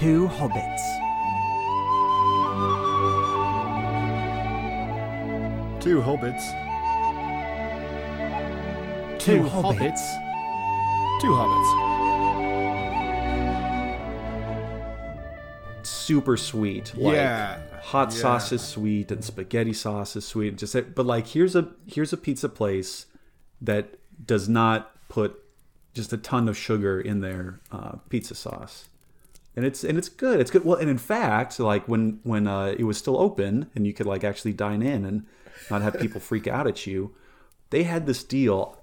Two Hobbits. Two hobbits. Two hobbits. Hobbits. Two hobbits. super sweet. Like, Yeah. Hot Yeah. sauce is sweet and spaghetti sauce is sweet. Just but like here's a here's a pizza place that does not put just a ton of sugar in their uh, pizza sauce, and it's and it's good. It's good. Well, and in fact, like when when uh, it was still open and you could like actually dine in and not have people freak out at you, they had this deal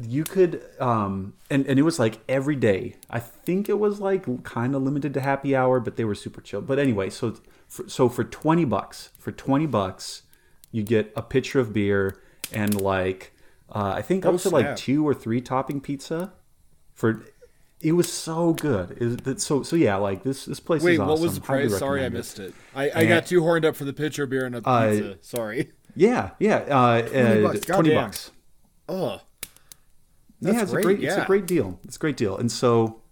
you could um and and it was like every day i think it was like kind of limited to happy hour but they were super chill but anyway so for, so for 20 bucks for 20 bucks you get a pitcher of beer and like uh, i think Oh, up to like two or three topping pizza for it was so good so so yeah like this this place Wait, is awesome what was the price? Sorry, I missed it. I, I Yeah. got too horned up for the pitcher beer and a Uh, pizza. Sorry. yeah yeah uh, 20 bucks, 20 goddamn. bucks Oh, yeah, That's it's great, a great it's a great deal. It's a great deal. And so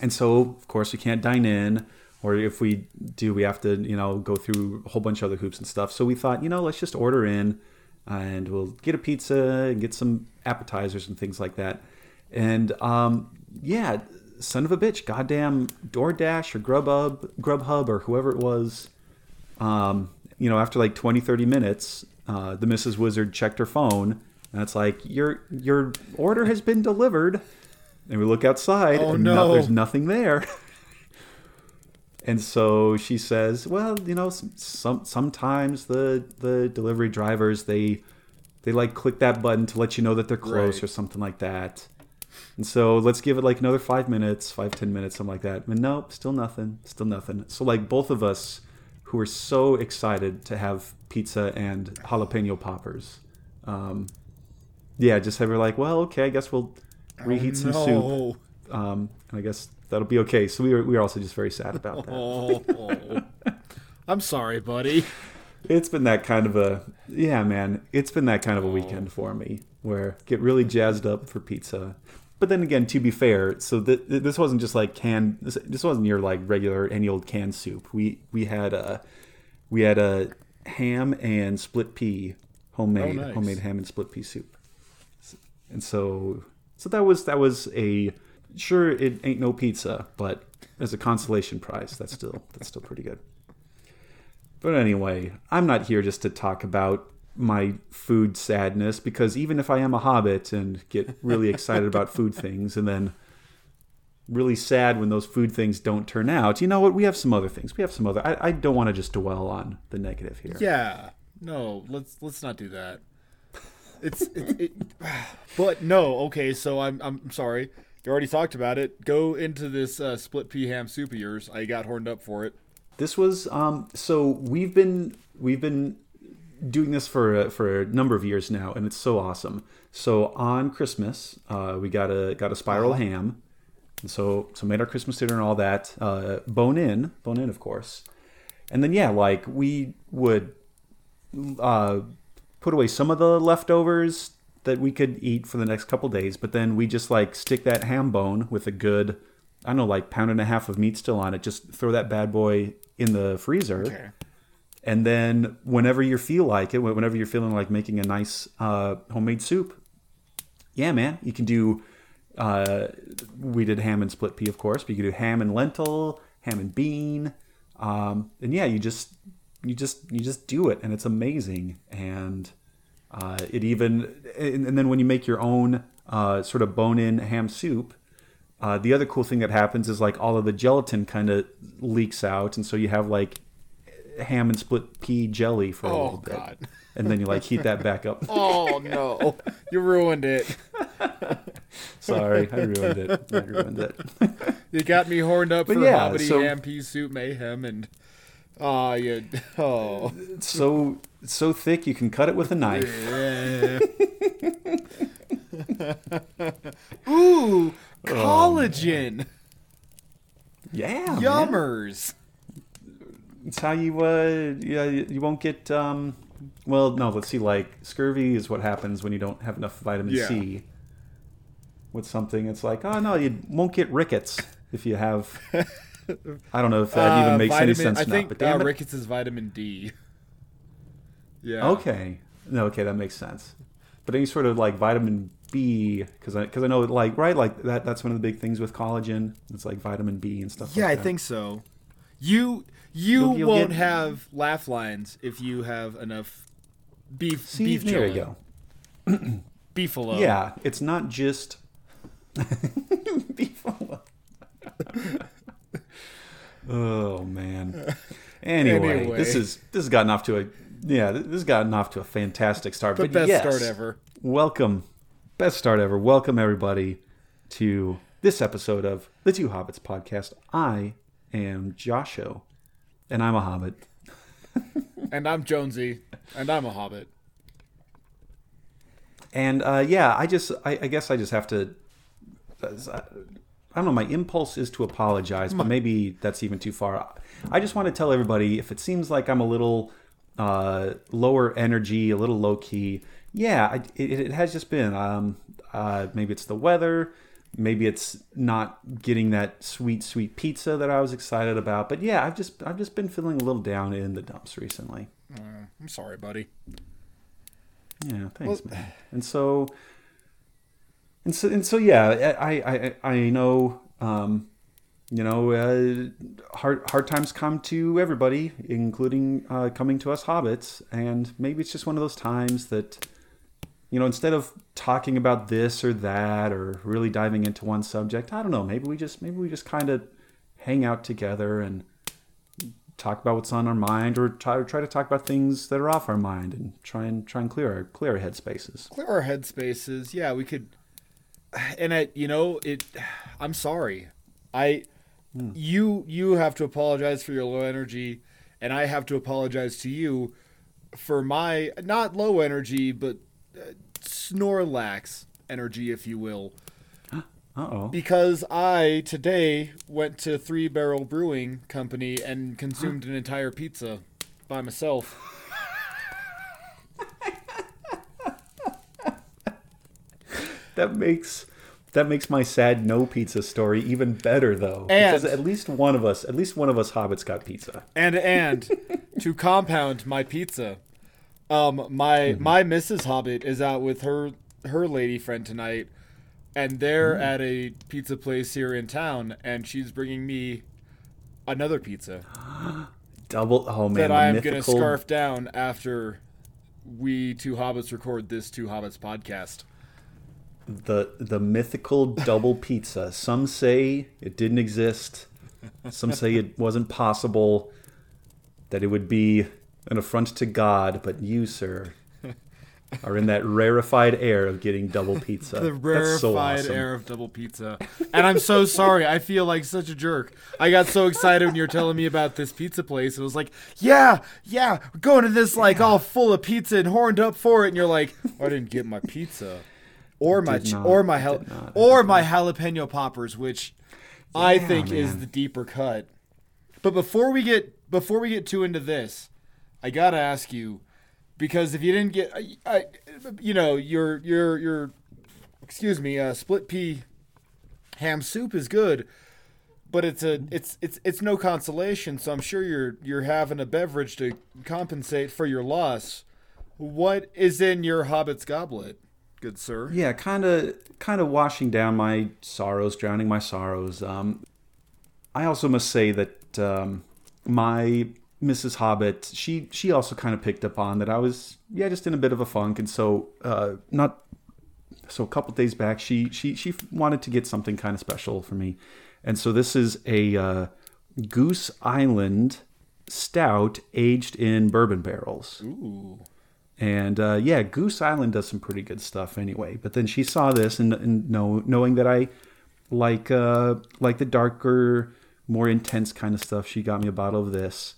and so of course we can't dine in or if we do we have to, you know, go through a whole bunch of other hoops and stuff. So we thought, you know, let's just order in and we'll get a pizza and get some appetizers and things like that. And um yeah, son of a bitch, goddamn DoorDash or Grubhub, Grubhub or whoever it was um, you know, after like 20, 30 minutes, uh, the Mrs. Wizard checked her phone, and it's like your your order has been delivered. And we look outside, Oh, and no. there's nothing there. and so she says, "Well, you know, some, some sometimes the the delivery drivers they they like click that button to let you know that they're close Right. or something like that." And so let's give it like another five minutes, five ten minutes, something like that. And nope, still nothing, still nothing. So like both of us, who were so excited to have pizza and jalapeno poppers, um, yeah, just have her like, well, okay, I guess we'll reheat some soup, um, and I guess that'll be okay. So we were we were also just very sad about that. Oh, I'm sorry, buddy. It's been that kind of a yeah, man. It's been that kind of a weekend for me where get really jazzed up for pizza. But then again, to be fair, so th- th- this wasn't just like canned. This, this wasn't your like regular any old canned soup. We we had a we had a ham and split pea homemade Oh, nice. homemade ham and split pea soup. And so so that was that was a sure it ain't no pizza, but as a consolation prize, that's still that's still pretty good. But anyway, I'm not here just to talk about my food sadness because even if I am a hobbit and get really excited about food things and then really sad when those food things don't turn out, you know what? We have some other things. We have some other. I, I don't want to just dwell on the negative here. Yeah. No, let's let's not do that. It's it, it, but no. Okay, so I'm I'm sorry. You already talked about it. Go into this uh, split pea ham soup of yours. I got horned up for it. This was um. So we've been we've been doing this for a, for a number of years now, and it's so awesome. So on Christmas, uh, we got a got a spiral ham, and so so made our Christmas dinner and all that. Uh, bone in, bone in, of course, and then yeah, like we would uh, put away some of the leftovers that we could eat for the next couple days, but then we just like stick that ham bone with a good, I don't know, like pound and a half of meat still on it. Just throw that bad boy in the freezer. And then whenever you feel like it, whenever you're feeling like making a nice uh, homemade soup, yeah, man, you can do. Uh, we did ham and split pea, of course, but you can do ham and lentil, ham and bean, um, and yeah, you just you just you just do it, and it's amazing. And uh, it even and, and then when you make your own uh, sort of bone-in ham soup, uh, the other cool thing that happens is like all of the gelatin kind of leaks out, and so you have like ham and split pea jelly for a Oh, little bit, God. and then you like heat that back up. Oh no, you ruined it. Sorry, I ruined it. I ruined it. You got me horned up But for yeah, hobbity so- ham pea soup mayhem and. Ah, you. Oh. So so thick you can cut it with a knife. Yeah. Ooh, collagen. Yeah, man. Yummers. It's how you uh yeah you won't get um well no let's see like scurvy is what happens when you don't have enough vitamin Yeah. C. With something, it's like oh no you won't get rickets if you have I don't know if that even Uh, makes vitamin, any sense I not. think But damn uh, it. rickets is vitamin D. Yeah. Okay. No, okay, that makes sense. But any sort of like vitamin B, because I because I know like right like that that's one of the big things with collagen. It's like vitamin B and stuff. Yeah, like I think so. You you You'll- you'll won't get- have laugh lines if you have enough beef See, beef there you go. Beefalo. Yeah, it's not just beefalo. oh man. Anyway, Anyway. this is this has gotten off to a yeah this has gotten off to a fantastic start. The but best yes, start ever. Welcome, best start ever. Welcome everybody to this episode of the Two Hobbits podcast. I am Josho, and I'm a hobbit. And I'm Jonesy, and I'm a hobbit. And uh, yeah, I just, I, I guess I just have to. I don't know. My impulse is to apologize, but maybe that's even too far. I just want to tell everybody if it seems like I'm a little uh, lower energy, a little low key. Yeah, I, it, it has just been. Um, uh, maybe it's the weather. Maybe it's not getting that sweet, sweet pizza that I was excited about. But yeah, I've just, I've just been feeling a little down in the dumps recently. I'm sorry, buddy. Yeah, thanks, man. And so, and so, and so, yeah, I, I, I know, um, you know, uh, hard, hard times come to everybody, including uh, coming to us hobbits, and maybe it's just one of those times that, you know, instead of talking about this or that or really diving into one subject, I don't know, maybe we just, maybe we just kind of hang out together and talk about what's on our mind or try, try to talk about things that are off our mind and try and try and clear our clear our head spaces. Clear our head spaces. Yeah, we could. And I, you know, it. I'm sorry. I, hmm. you, you have to apologize for your low energy, and I have to apologize to you for my not low energy, but Snorlax energy, if you will. Uh oh. Because I today went to Three Barrel Brewing Company and consumed an entire pizza by myself. That makes that makes my sad no pizza story even better though. And- because at least one of us, at least one of us hobbits got pizza. And and to compound my pizza, um, my Mm-hmm. my Mrs. Hobbit is out with her her lady friend tonight, and they're Mm. at a pizza place here in town, and she's bringing me another pizza Double oh man, that I am mythical, gonna scarf down after we two hobbits record this two hobbits podcast. the the mythical double pizza. Some say it didn't exist. Some say it wasn't possible. That it would be an affront to God, but you, sir, are in that rarefied air of getting double pizza. The That's so rarefied awesome. air of double pizza. And I'm so sorry. I feel like such a jerk. I got so excited when you were telling me about this pizza place. It was like, yeah, yeah, we're going to this like all full of pizza and horned up for it. And you're like, I didn't get my pizza, or my ch- not. or my I hal- did not. I or my jalapeno poppers, which I Yeah, think is the deeper cut. But before we get before we get too into this, I gotta ask you because if you didn't get, I, I, you know, your your your, excuse me, uh, split pea ham soup is good, but it's a it's it's it's no consolation. So I'm sure you're you're having a beverage to compensate for your loss. What is in your hobbit's goblet, good sir? Yeah, kind of, kind of washing down my sorrows, drowning my sorrows. Um, I also must say that um, my Mrs. Hobbit, she she also kind of picked up on that I was, yeah, just in a bit of a funk, and so uh, not. So a couple days back, she she she wanted to get something kind of special for me, and so this is a uh, Goose Island stout aged in bourbon barrels. Ooh. And uh, yeah, Goose Island does some pretty good stuff anyway. But then she saw this and, and know, knowing that I like uh, like the darker, more intense kind of stuff, she got me a bottle of this.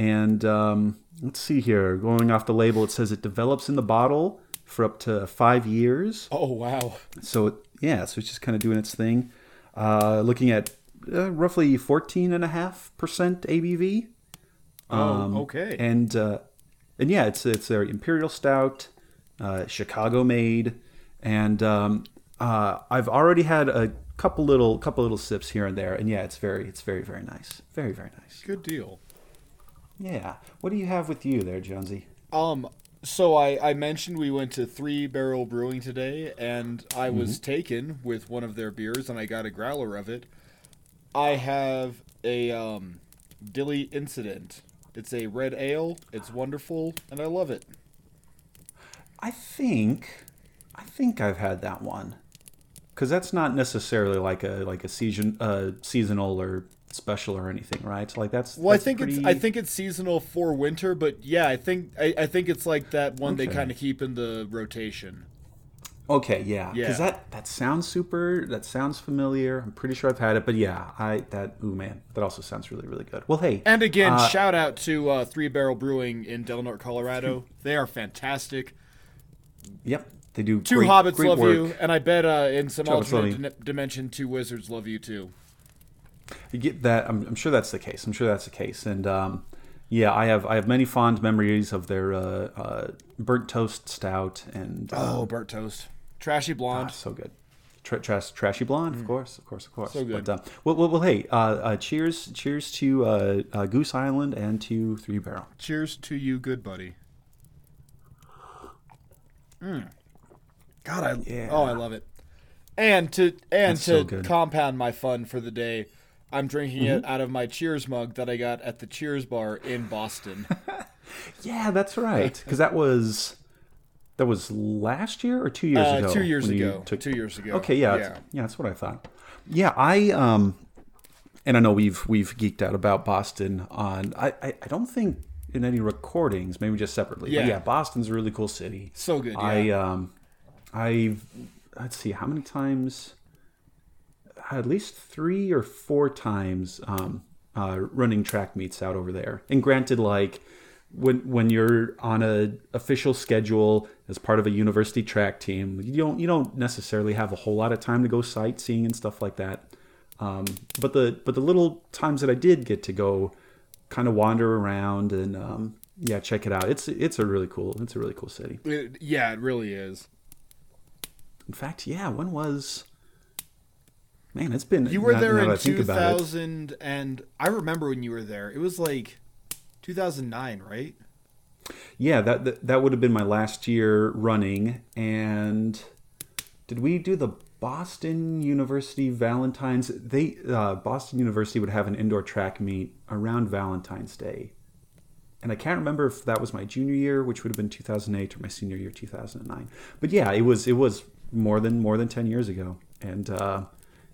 And um, let's see here, going off the label, it says it develops in the bottle for up to five years. Oh wow. So yeah, so it's just kind of doing its thing. Uh, looking at uh, roughly fourteen and a half percent ABV. Oh, okay. And uh, and yeah, it's it's their imperial stout, uh, Chicago made, and um, uh, I've already had a couple little couple little sips here and there, and yeah, it's very it's very very nice, very very nice. Good deal. Yeah. What do you have with you there, Jonesy? Um, so I, I mentioned we went to Three Barrel Brewing today, and I was Mm-hmm. taken with one of their beers, and I got a growler of it. I have a um, Dilly Incident. It's a red ale. It's wonderful, and I love it. I think, I think I've had that one, because that's not necessarily like a like a season uh, seasonal or special or anything, right? Like that's Well, I that's think it's I think it's seasonal for winter, but yeah, I think I, I think it's like that one they kind of keep in the rotation. okay, yeah, because Yeah. that that sounds super. That sounds familiar. I'm pretty sure I've had it, but yeah, I that ooh man, that also sounds really really good. Well, hey, And again, Uh, shout out to uh, Three Barrel Brewing in Del Norte, Colorado. They are fantastic. yep, they do Two great, hobbits great love work. you, and I bet uh, in some hobbits alternate dim- dimension, two wizards love you too. You get that. I'm, I'm sure that's the case. I'm sure that's the case. And um, yeah, I have I have many fond memories of their uh, uh, burnt toast stout and uh, Oh, burnt toast, trashy blonde. Ah, so good. Tra- trash, trashy blonde, of course, of course, of course. Mm. So good. But, uh, well, well, well, hey, uh, uh, cheers, cheers to uh, uh, Goose Island and to Three Barrel. Cheers to you, good buddy. Mm. God, I Yeah. oh I love it. And to and That's to good. compound my fun for the day, I'm drinking it Mm-hmm. out of my Cheers mug that I got at the Cheers bar in Boston. Yeah, that's right. Because that was that was last year or two years Uh, ago. two years ago. took- Two years ago. Okay, yeah, yeah, yeah, that's what I thought. Yeah, I um, and I know we've we've geeked out about Boston on. I I, I don't think in any recordings, maybe just separately. But Yeah. yeah, Boston's a really cool city. So good. Yeah. I um, I let's see how many times. At least three or four times um, uh, running track meets out over there. And granted, like when when you're on a official schedule as part of a university track team, you don't you don't necessarily have a whole lot of time to go sightseeing and stuff like that. Um, but the but the little times that I did get to go, kind of wander around and um, yeah, check it out. It's it's a really cool it's a really cool city. It- yeah, it really is. In fact, yeah, when was man? It's been You were now- there now in I think about it. 2000, and I remember when you were there. It was like 2009, right? Yeah, that, that that would have been my last year running. And did we do the Boston University Valentine's? They uh, Boston University would have an indoor track meet around Valentine's Day, and I can't remember if that was my junior year, which would have been 2008, or my senior year, 2009. But yeah, it was it was more than more than 10 years ago. And uh,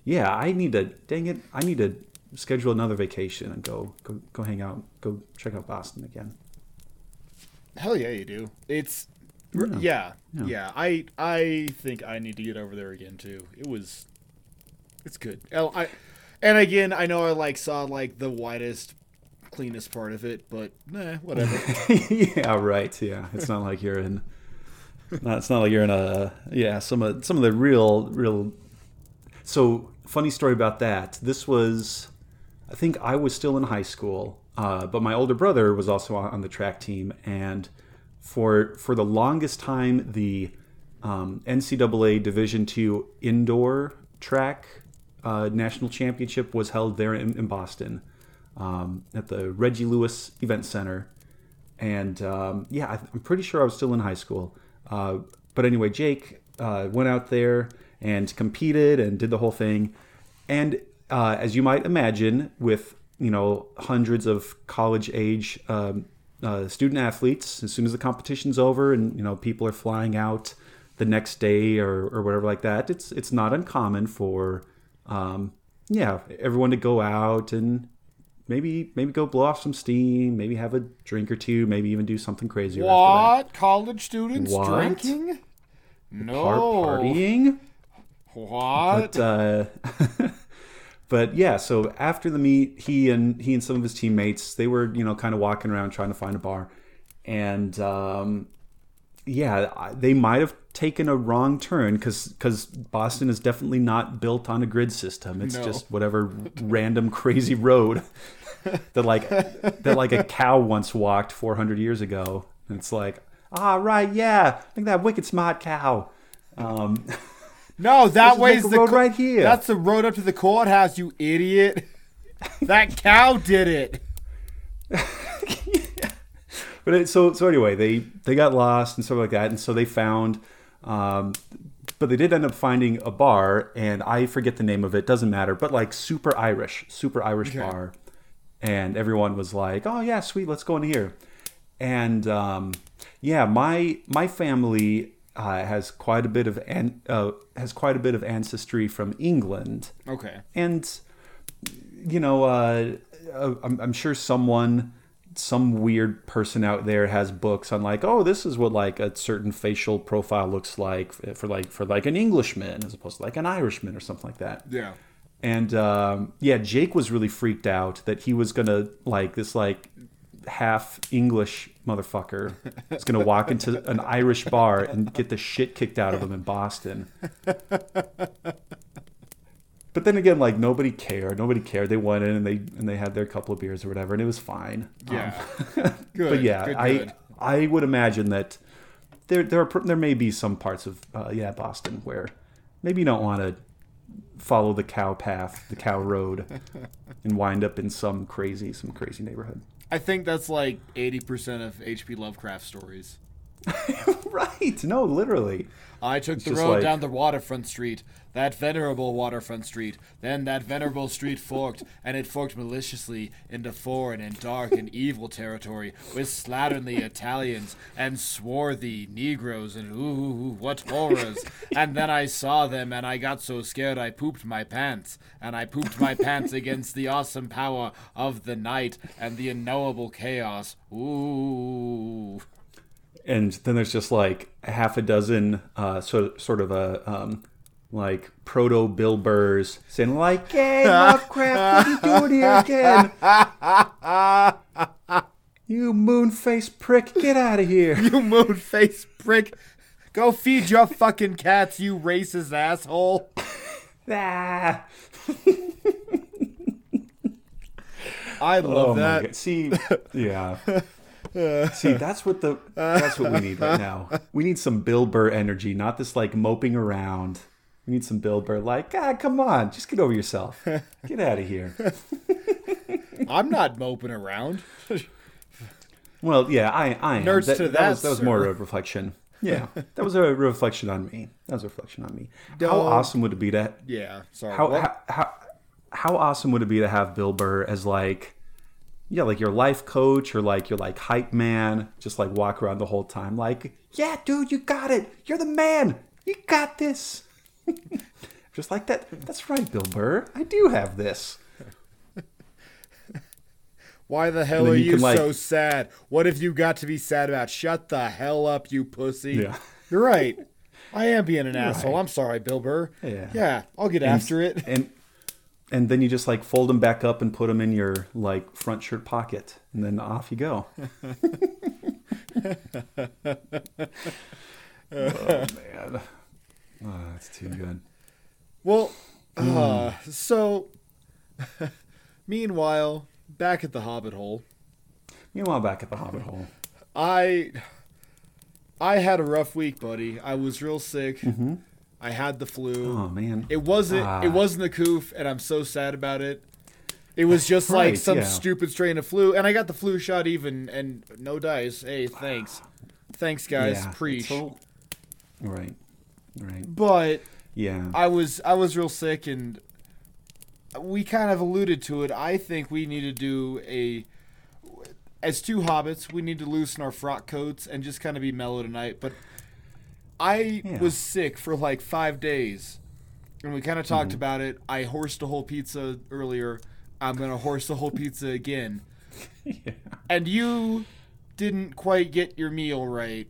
yeah, I need to dang it, I need to schedule another vacation and go go go hang out, go check out Boston again. Hell yeah, you do. It's r- yeah, Yeah. yeah. I I think I need to get over there again too. It was, it's good. I, and again, I know I like saw like the widest, cleanest part of it, but nah, whatever. yeah, right. Yeah, it's not like you're in. Not, it's not like you're in a yeah. Some of some of the real real. So funny story about that. This was, I think I was still in high school, uh, but my older brother was also on the track team, and for for the longest time, the um, NCAA Division two indoor track uh, national championship was held there in, in Boston um, at the Reggie Lewis Event Center and um, yeah, I- I'm pretty sure I was still in high school. Uh, but anyway, Jake uh, went out there and competed and did the whole thing. And uh, as you might imagine, with you know hundreds of college age um, uh, student athletes, as soon as the competition's over and you know people are flying out the next day or, or whatever like that, it's it's not uncommon for um, yeah everyone to go out and maybe maybe go blow off some steam, maybe have a drink or two, maybe even do something crazy. what? College students What? drinking? No. Par- partying. What? But uh, but yeah, so after the meet, he and he and some of his teammates they were you know kind of walking around trying to find a bar, and um, yeah, they might have taken a wrong turn because because Boston is definitely not built on a grid system. It's No. just whatever random crazy road that like that like a cow once walked 400 years ago. And it's like, ah, right, yeah, look at that wicked smart cow. Um, No, that way's the road co- right here. That's the road up to the courthouse, you idiot. that cow did it. But it, so so anyway, they they got lost and stuff like that, and so they found, um, but they did end up finding a bar, and I forget the name of it. Doesn't matter, but like super Irish, super Irish Okay. bar, and everyone was like, "Oh yeah, sweet, let's go in here." And um, yeah, my my family uh, has quite a bit of an, uh, has quite a bit of ancestry from England Okay. and you know uh, uh, I'm, I'm sure someone some weird person out there has books on like oh this is what like a certain facial profile looks like for like for like an englishman as opposed to like an irishman or something like that Yeah. and um, yeah jake was really freaked out that he was gonna like this like half english motherfucker is gonna walk into an irish bar and get the shit kicked out of him in boston but then again like nobody cared nobody cared they went in and they and they had their couple of beers or whatever and it was fine Yeah. Um, good. but yeah good, i good. i would imagine that there there are there may be some parts of uh, yeah boston where maybe you don't want to follow the cow path the cow road and wind up in some crazy some crazy neighborhood I think that's like 80% of H.P. Lovecraft stories. right no literally I took the just road like- down the waterfront street, that venerable waterfront street. Then that venerable street forked, and it forked maliciously into foreign and dark and evil territory with slatternly Italians and swarthy Negroes and ooh, what horrors. and then I saw them, and I got so scared I pooped my pants. And I pooped my pants against the awesome power of the night and the unknowable chaos. Ooh. and then there's just like half a dozen uh, sort sort of a um, like proto Bill Burrs saying like, "Hey, Lovecraft, what are you doing here again? you moon face prick, get out of here!" You moon face prick. Go feed your fucking cats, you racist asshole. ah. I love Oh that. See, yeah. See, that's what the that's what we need right now. We need some Bill Burr energy, not this like moping around. We need some Bill Burr, like, ah, come on, just get over yourself. Get out of here. I'm not moping around. Well, yeah, I, I am. Nerds that, to that, was, that, that was more sir. a reflection. Yeah, that was a reflection on me. That was a reflection on me. How awesome would it be to Yeah, sorry. how, how how how awesome would it be to have Bill Burr as like yeah, like your life coach or like your like hype man, just like walk around the whole time like, yeah, dude, you got it. You're the man. You got this. just like that. That's right, Bill Burr. I do have this. Why the hell are you you, like- so sad? What have you got to be sad about? Shut the hell up, you pussy. Yeah. You're right. I am being an asshole. I'm sorry, Bill Burr. Yeah. Yeah, I'll get after it. And and then you just like fold them back up and put them in your like front shirt pocket, and then off you go. oh man, oh, that's too good. Well, Hmm. uh, so meanwhile, back at the Hobbit hole, Meanwhile, back at the Hobbit hole. I I had a rough week, buddy. I was real sick. I had the flu. Mm-hmm. Oh man, It wasn't Ah. it wasn't the coof, and I'm so sad about it. It was just like some yeah. stupid strain of flu, and I got the flu shot even, and no dice. Hey, thanks, thanks guys, Yeah, preach. so- right, right, But yeah. I was I was real sick, and we kind of alluded to it. I think we need to do a as two hobbits. We need to loosen our frock coats and just kind of be mellow tonight. But I Yeah. was sick for like five days, and we kind of talked Mm-hmm. about it. I horsed a whole pizza earlier. I'm gonna horse the whole pizza again. yeah. And you didn't quite get your meal right.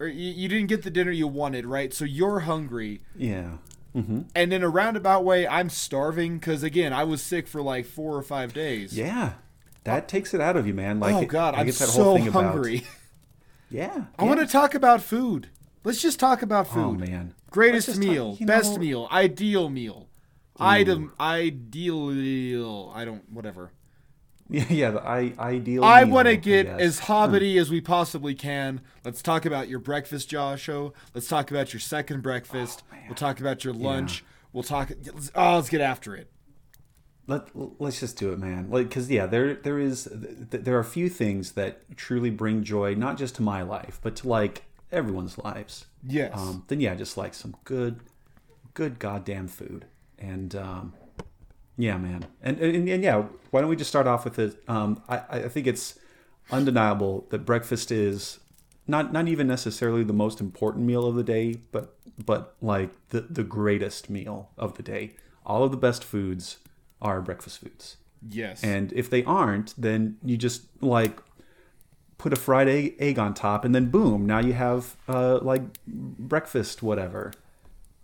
Or you, you didn't get the dinner you wanted, right? So you're hungry. Yeah. Mm-hmm. And in a roundabout way, I'm starving because again, I was sick for like four or five days. Yeah. That takes it out of you, man. Like, oh God, I I'm that so whole thing hungry. About, yeah. I want to talk about food. Let's just talk about food. Oh man. Greatest Let's talk- meal, best know- meal, ideal meal, item, ideal. I don't whatever. Yeah, yeah the I, ideal. I want to get as hobbity as we possibly can. Let's talk about your breakfast, Joshua. Let's talk about your second breakfast. we'll talk about your lunch. We'll talk. Let's, oh, let's get after it. Let let's just do it, man. Like, cause yeah, there there is th- there are a few things that truly bring joy, not just to my life, but to like everyone's lives. Yes. Um, then yeah, just like some good, good goddamn food, and um, yeah, man, and, and and yeah, why don't we just start off with it? Um, I I think it's undeniable that breakfast is not not even necessarily the most important meal of the day, but but like the the greatest meal of the day. All of the best foods are breakfast foods. yes. And if they aren't, then you just like put a fried egg, egg on top, and then boom, now you have uh, like breakfast, whatever.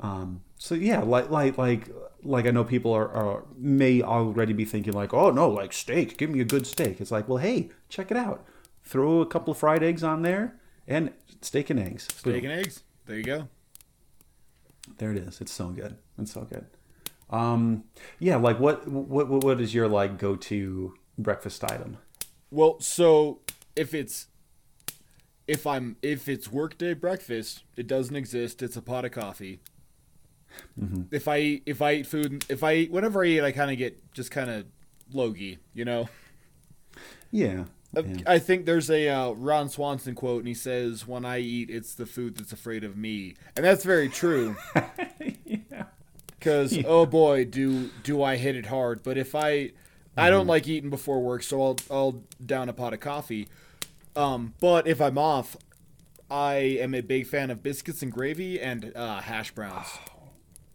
Um, so yeah, like like like like I know people are, are may already be thinking like, oh no, like steak, give me a good steak. It's like, well, hey, check it out. Throw a couple of fried eggs on there, and steak and eggs. Boom. Steak and eggs. There you go. There it is. It's so good. It's so good. Um, yeah, like what what what what is your like go to breakfast item? Well, so if it's if I'm if it's workday breakfast, it doesn't exist. It's a pot of coffee. If I eat, if I eat food, if I eat whenever I eat, I kind of get just kind of logy, you know. Yeah. Uh, yeah. I think there's a uh, Ron Swanson quote, and he says, "When I eat, it's the food that's afraid of me," and that's very true. Because oh boy, do do I hit it hard. But if I, I don't like eating before work, so I'll I'll down a pot of coffee. Um, but if I'm off, I am a big fan of biscuits and gravy and uh, hash browns. Oh,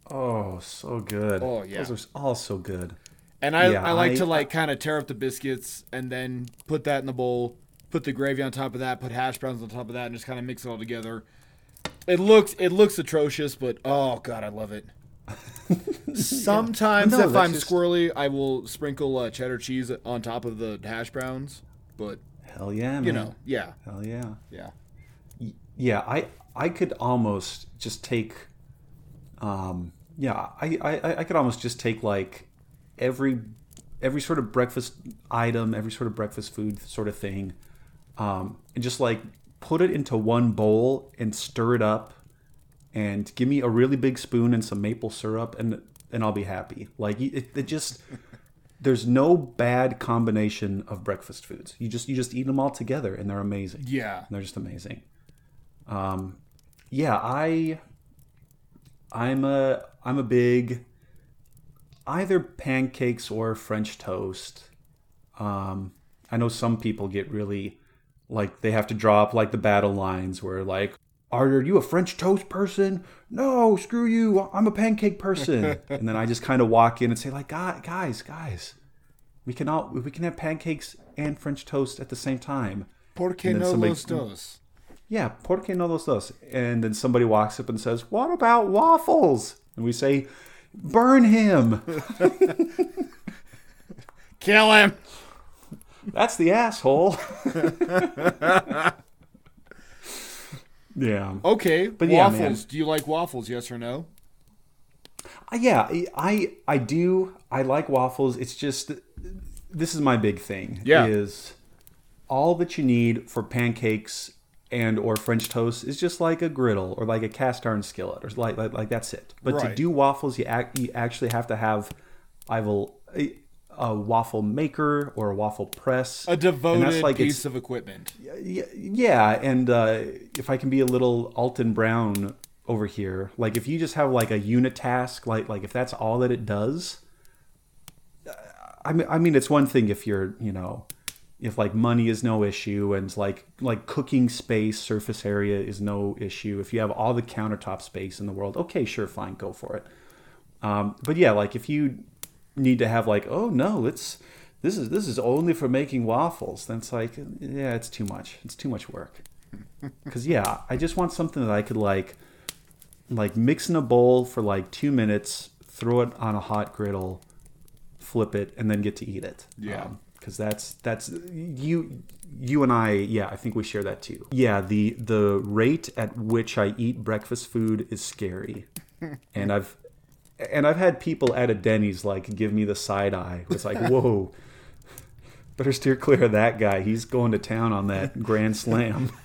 so good. Oh, yeah. Those are all so good. And I, Yeah, I like I- to like kind of tear up the biscuits and then put that in the bowl, put the gravy on top of that, put hash browns on top of that, and just kind of mix it all together. It looks it looks atrocious, but oh god, I love it. Sometimes No, if I'm just- squirrely, I will sprinkle uh, cheddar cheese on top of the hash browns. But Hell yeah, man. you know, yeah, Hell yeah. yeah, Yeah, I I could almost just take um yeah, I, I, I could almost just take like every every sort of breakfast item, every sort of breakfast food sort of thing, um, and just like put it into one bowl and stir it up and give me a really big spoon and some maple syrup and and I'll be happy. Like it, it just there's no bad combination of breakfast foods. You just you just eat them all together and they're amazing. yeah. They're just amazing. Um, yeah, I, I'm a, I'm a big, either pancakes or French toast. Um, I know some people get really, like they have to draw up like the battle lines where like, are you a French toast person? No, screw you. I'm a pancake person. and then I just kind of walk in and say like, guys, guys, we can all we can have pancakes and French toast at the same time. Porque And then no somebody- los dos? Yeah, por qué no los dos? And then somebody walks up and says, What about waffles? And we say, Burn him. Kill him. That's the asshole. yeah. Okay, But yeah, waffles. man. Do you like waffles? Yes or no? Uh, Yeah, I I do. I like waffles. It's just this is my big thing. Yeah. Is all that you need for pancakes and or French toast is just like a griddle or like a cast iron skillet or like like, like that's it. But to do waffles, you act, you actually have to have either a, a waffle maker or a waffle press. A devoted like piece of equipment. yeah, yeah, and uh, if I can be a little Alton Brown over here, like if you just have like a unit task, like like if that's all that it does, I mean, I mean, it's one thing if you're, you know, if like money is no issue and like like cooking space, surface area is no issue. If you have all the countertop space in the world, okay, sure, fine, go for it. Um, but yeah, like if you need to have like, oh no, it's this is this is only for making waffles, then it's like, yeah, it's too much. It's too much work. Because yeah, I just want something that I could like, like mix in a bowl for like two minutes, throw it on a hot griddle, flip it, and then get to eat it. Yeah. Because that's that's you you and I yeah I think we share that too. Yeah, the the rate at which I eat breakfast food is scary, and I've and I've had people at a Denny's like give me the side eye. It's like whoa. better steer clear of that guy. He's going to town on that Grand Slam.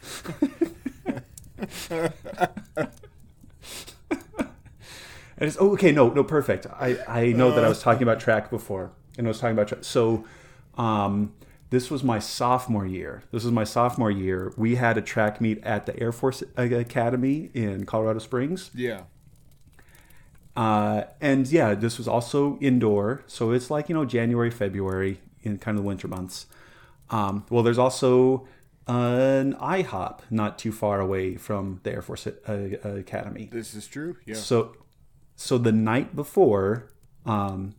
And it's, oh, okay, no, no, perfect. I, I know that I was talking about track before, and I was talking about track. So, um, this was my sophomore year. This was my sophomore year. We had a track meet at the Air Force Academy in Colorado Springs. Yeah. Uh, and yeah, this was also indoor. So it's like, you know, January, February, in kind of the winter months. Um, well, there's also an IHOP not too far away from the Air Force uh, Academy. This is true. Yeah. So, so the night before, um,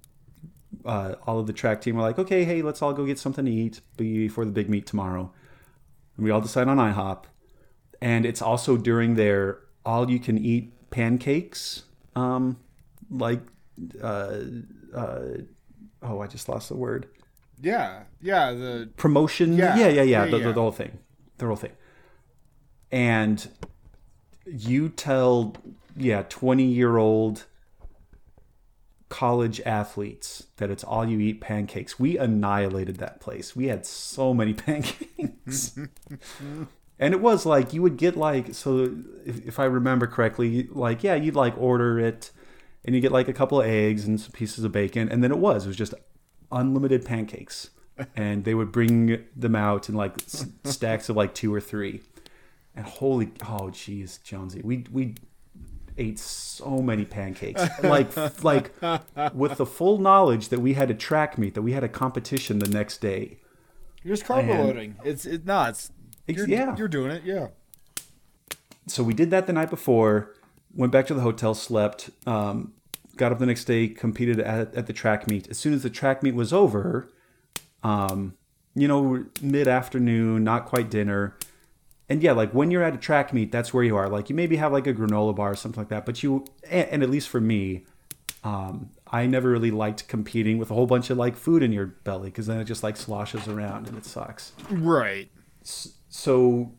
uh, all of the track team were like, okay, hey, let's all go get something to eat before the big meet tomorrow. And we all decide on IHOP. And it's also during their all you can eat pancakes, um, like, uh, uh, oh, I just lost the word. yeah. Yeah. The Promotion. Yeah. Yeah, yeah, yeah. Yeah, the, yeah. The, the whole thing. The whole thing. And you tell, yeah, 20 year old college athletes that it's all you eat pancakes. We annihilated that place. We had so many pancakes. and it was like you would get like so if, if I remember correctly, like yeah, you'd like order it and you get like a couple of eggs and some pieces of bacon and then it was it was just unlimited pancakes. And they would bring them out in like stacks of like two or three. And holy oh jeez, Jonesy, we we ate so many pancakes. Like like with the full knowledge that we had a track meet, that we had a competition the next day. you're just carbo loading. It's it. No, it's Ex- you're, yeah. You're doing it. Yeah. So we did that the night before, went back to the hotel, slept, um, got up the next day, competed at, at the track meet. As soon as the track meet was over, um, you know, mid afternoon, not quite dinner. And yeah, like when you're at a track meet, that's where you are. Like you maybe have like a granola bar or something like that. But you, and, and at least for me, um, I never really liked competing with a whole bunch of like food in your belly because then it just like sloshes around and it sucks Right. so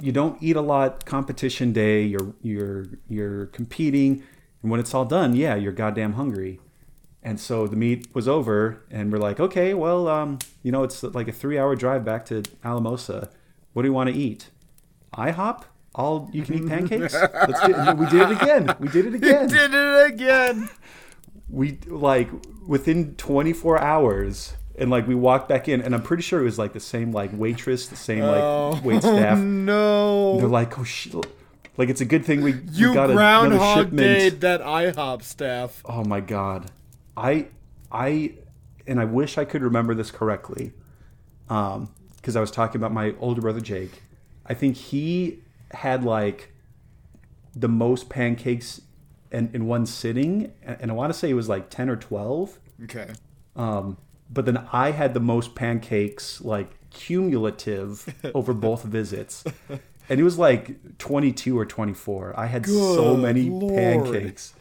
you don't eat a lot competition day you're you're you're competing and when it's all done yeah you're goddamn hungry and so the meet was over and we're like okay well um, you know it's like a three hour drive back to alamosa what do you want to eat ihop? All you can eat pancakes? Let's do, we did it again. We did it again. We Did it again. we like within 24 hours and like we walked back in and i'm pretty sure it was like the same like waitress the same like Oh, wait staff. no. they're like oh shit like it's a good thing we, you we got groundhog dayed that IHOP staff. oh my god. I i and i wish i could remember this correctly um because i was talking about my older brother jake i think he had like the most pancakes in, in one sitting and i want to say it was like 10 or 12 Okay. Um, but then I had the most pancakes, like cumulative, over both visits. And it was like 22 or 24. I had so many Lord. pancakes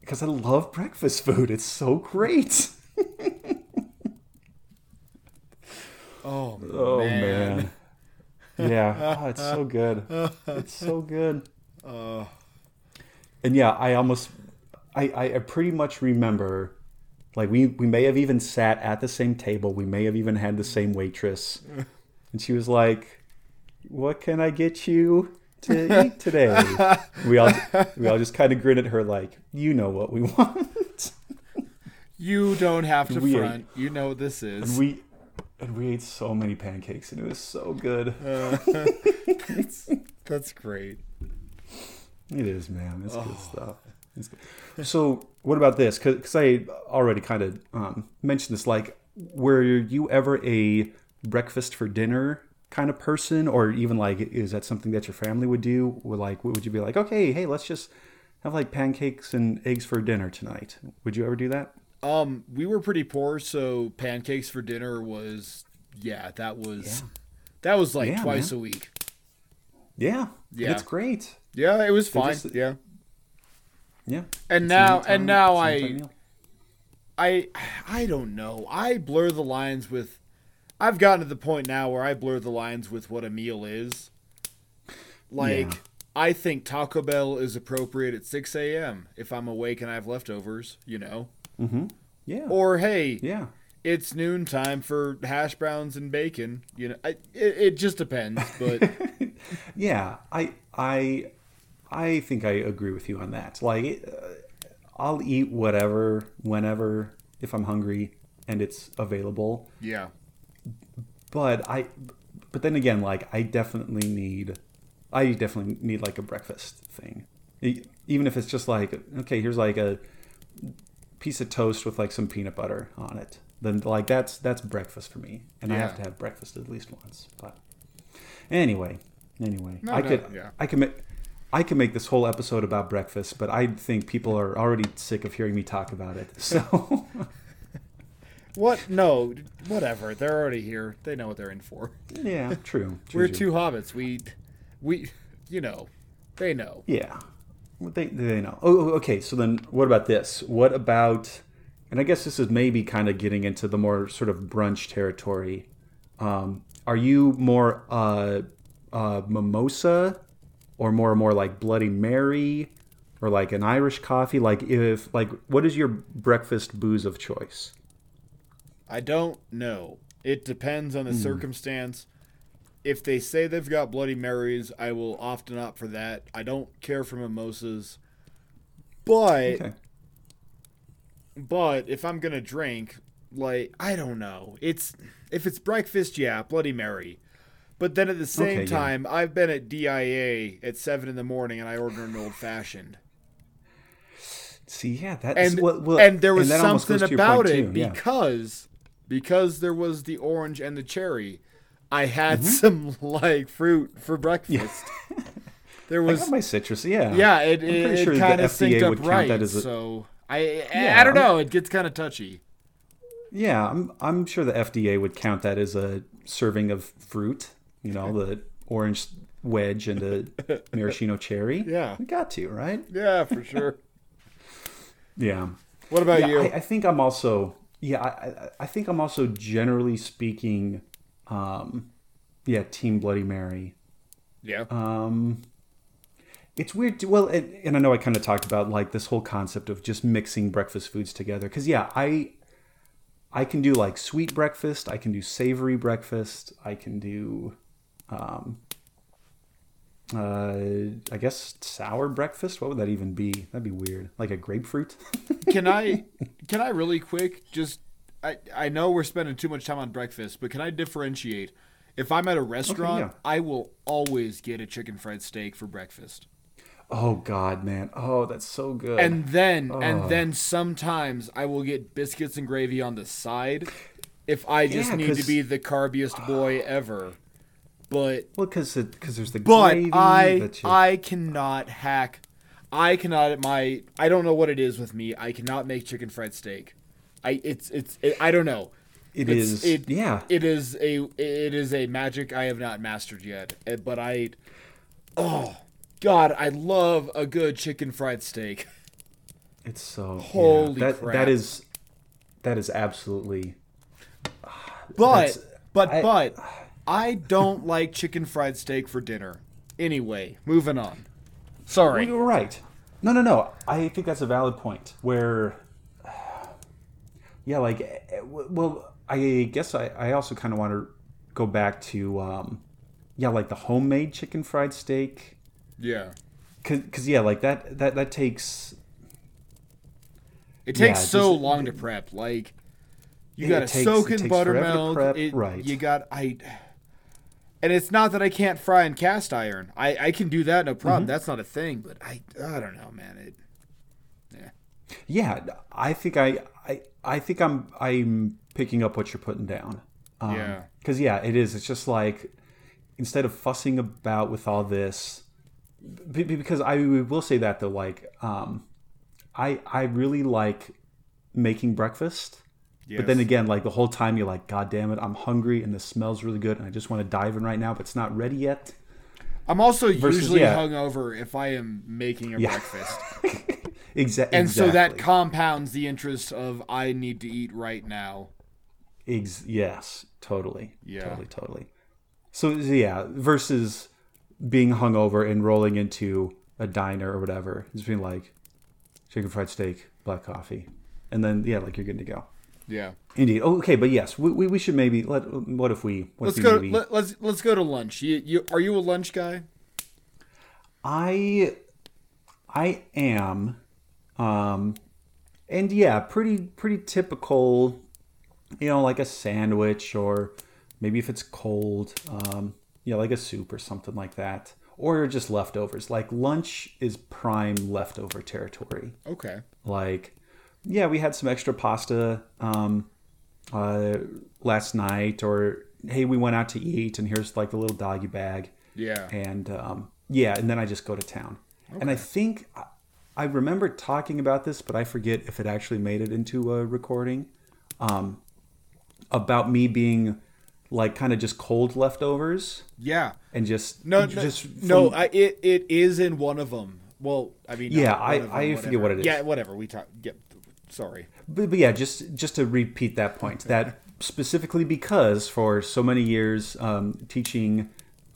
because I love breakfast food. It's so great. Oh, Oh, man. man. Yeah. Oh, it's so good. It's so good. Uh, and yeah, I almost, I, I I pretty much remember, like we we may have even sat at the same table. We may have even had the same waitress, and she was like, "What can I get you to eat today?" we all we all just kind of grin at her like, "You know what we want." you don't have to We ate- front. You know what this is. and we and we ate so many pancakes, and it was so good. That's great. It is, man. It's Oh. good stuff. It's good. So, what about this? Because I already kind of um, mentioned this. Like, were you ever a breakfast for dinner kind of person, or even like, is that something that your family would do? Would like, would you be like, okay, hey, let's just have like pancakes and eggs for dinner tonight? Would you ever do that? Um, we were pretty poor, so pancakes for dinner was yeah, that was that was like Yeah, twice man. a week. Yeah, Yeah. it's great. Yeah, it was fine. just- yeah. Yeah, And It's now anytime- and now I meal. I I don't know. I blur the lines with I've gotten to the point now where I blur the lines with what a meal is. Like Yeah. I think Taco Bell is appropriate at 6 a.m. if I'm awake and I have leftovers, you know. Yeah, Or hey, yeah, it's noontime for hash browns and bacon. You know, I, it, it just depends. But Yeah, I I I think I agree with you on that. Like, uh, I'll eat whatever, whenever, if I'm hungry and it's available. yeah, But I, but then again, like I definitely need, I definitely need like a breakfast thing, even if it's just like okay, here's like a piece of toast with like some peanut butter on it. Then like that's that's breakfast for me, and I have to have breakfast at least once. But anyway, anyway, No, I no, could yeah. I can make. I can make this whole episode about breakfast, but I think people are already sick of hearing me talk about it. So, what? No, whatever. They're already here. They know what they're in for. yeah, true. true, We're true. two hobbits. We, we, you know, they know. Yeah, Well, they they know. Oh, oh, okay. So then, what about this? What about? And I guess this is maybe kind of getting into the more sort of brunch territory. Um, are you more uh, uh, mimosa, or more more like Bloody Mary, or like an Irish coffee? Like if like what is your breakfast booze of choice? I don't know. It depends on the Hmm. circumstance. If they say they've got Bloody Marys, I will often opt for that. I don't care for mimosas. But Okay. but if I'm gonna drink, like I don't know. It's if it's breakfast, yeah, Bloody Mary. But then at the same Okay, yeah. time, I've been at DIA at seven in the morning and I ordered an old fashioned. See, yeah, that's and well, well, and there was almost something goes to your about it too, yeah. because because there was the orange and the cherry. I had Mm-hmm. some like fruit for breakfast. There I was my citrus. Yeah, yeah, it I'm pretty it, sure the kind of synced would up count right. that as a- so I Yeah, I don't I'm- know. It gets kind of touchy. Yeah, I'm I'm sure the FDA would count that as a serving of fruit. You know, the orange wedge and a maraschino cherry. Yeah. we got to right. Yeah, for sure. Yeah, what about yeah. you? I, I think I'm also yeah. I I think I'm also generally speaking, um, yeah, Team Bloody Mary. yeah. Um, it's weird. To, well, and, and I know I kind of talked about like this whole concept of just mixing breakfast foods together. Because yeah, I I can do like sweet breakfast. I can do savory breakfast. I can do, um, uh, I guess sour breakfast. What would that even be? That'd be weird. Like a grapefruit. can I can I really quick just I I know we're spending too much time on breakfast, but can I differentiate? If I'm at a restaurant, yeah. I will always get a chicken fried steak for breakfast. oh God, man. Oh, that's so good. And then and oh. then sometimes I will get biscuits and gravy on the side if I just Yeah, need to be the carbiest boy ever. But well, because because there's the but gravy. I that you- I cannot hack I cannot at my I don't know what it is with me. I cannot make chicken fried steak. I it's it's it, I don't know. It It's- is- It, yeah. It is a it is a magic I have not mastered yet. eh, But I, oh God, I love a good chicken fried steak. It's so yeah, Holy that crap. that is that is absolutely But but I- but I don't like chicken fried steak for dinner. Anyway, moving on. Sorry. Well, you're right. No, no, no. I think that's a valid point. Where, yeah, like, eh, well, I guess I, I also kind of want to go back to, um, yeah, like the homemade chicken fried steak. Yeah. because, yeah, like that, that, that takes, It takes Yeah, so just- long to prep. Like you got to soak in takes forever to buttermilk. prep, It- right. You got I. And it's not that I can't fry in cast iron. I, I can do that no problem. Mm-hmm. That's not a thing. But I I don't know, man. It. Yeah. I think I, I, I think I'm, I'm picking up what you're putting down. Um, Yeah. Cause yeah, it is. It's just like, instead of fussing about with all this, be- be- because I will say that though, like, um, I I really like making breakfast, but then again, like the whole time you're like, God damn it, I'm hungry and this smells really good and I just want to dive in right now, but it's not ready yet. I'm also Versus, usually yeah. hungover if I am making a Yeah. breakfast, Exactly. and so that compounds the interest of I need to eat right now. Ex- yes, totally. Yeah. Totally, totally. So yeah, versus being hungover and rolling into a diner or whatever, just being like chicken fried steak, black coffee, and then yeah, like you're good to go. Yeah. Indeed. Oh, okay, but yes, we, we, we should maybe let. What if we? What Let's if we go. maybe- Let, let's let's go to lunch. You, you are you a lunch guy? I I am um and yeah, pretty pretty typical you know, like a sandwich or maybe if it's cold, um yeah, like a soup or something like that. Or just leftovers. Like lunch is prime leftover territory. Okay. Like yeah, we had some extra pasta um uh last night or hey, we went out to eat and here's like the little doggy bag Yeah. and um, yeah, and then I just go to town. And I think I- remember talking about this, but I forget if it actually made it into a recording. Um, about me being like kind of just cold leftovers Yeah. and just No, no, just no. from- I, it it is in one of them. Well, I mean, Yeah, I- of 'em, I forget what it is. Yeah, whatever. We talk. Yeah, sorry. but, but yeah, just just to repeat that point, that specifically because for so many years um, teaching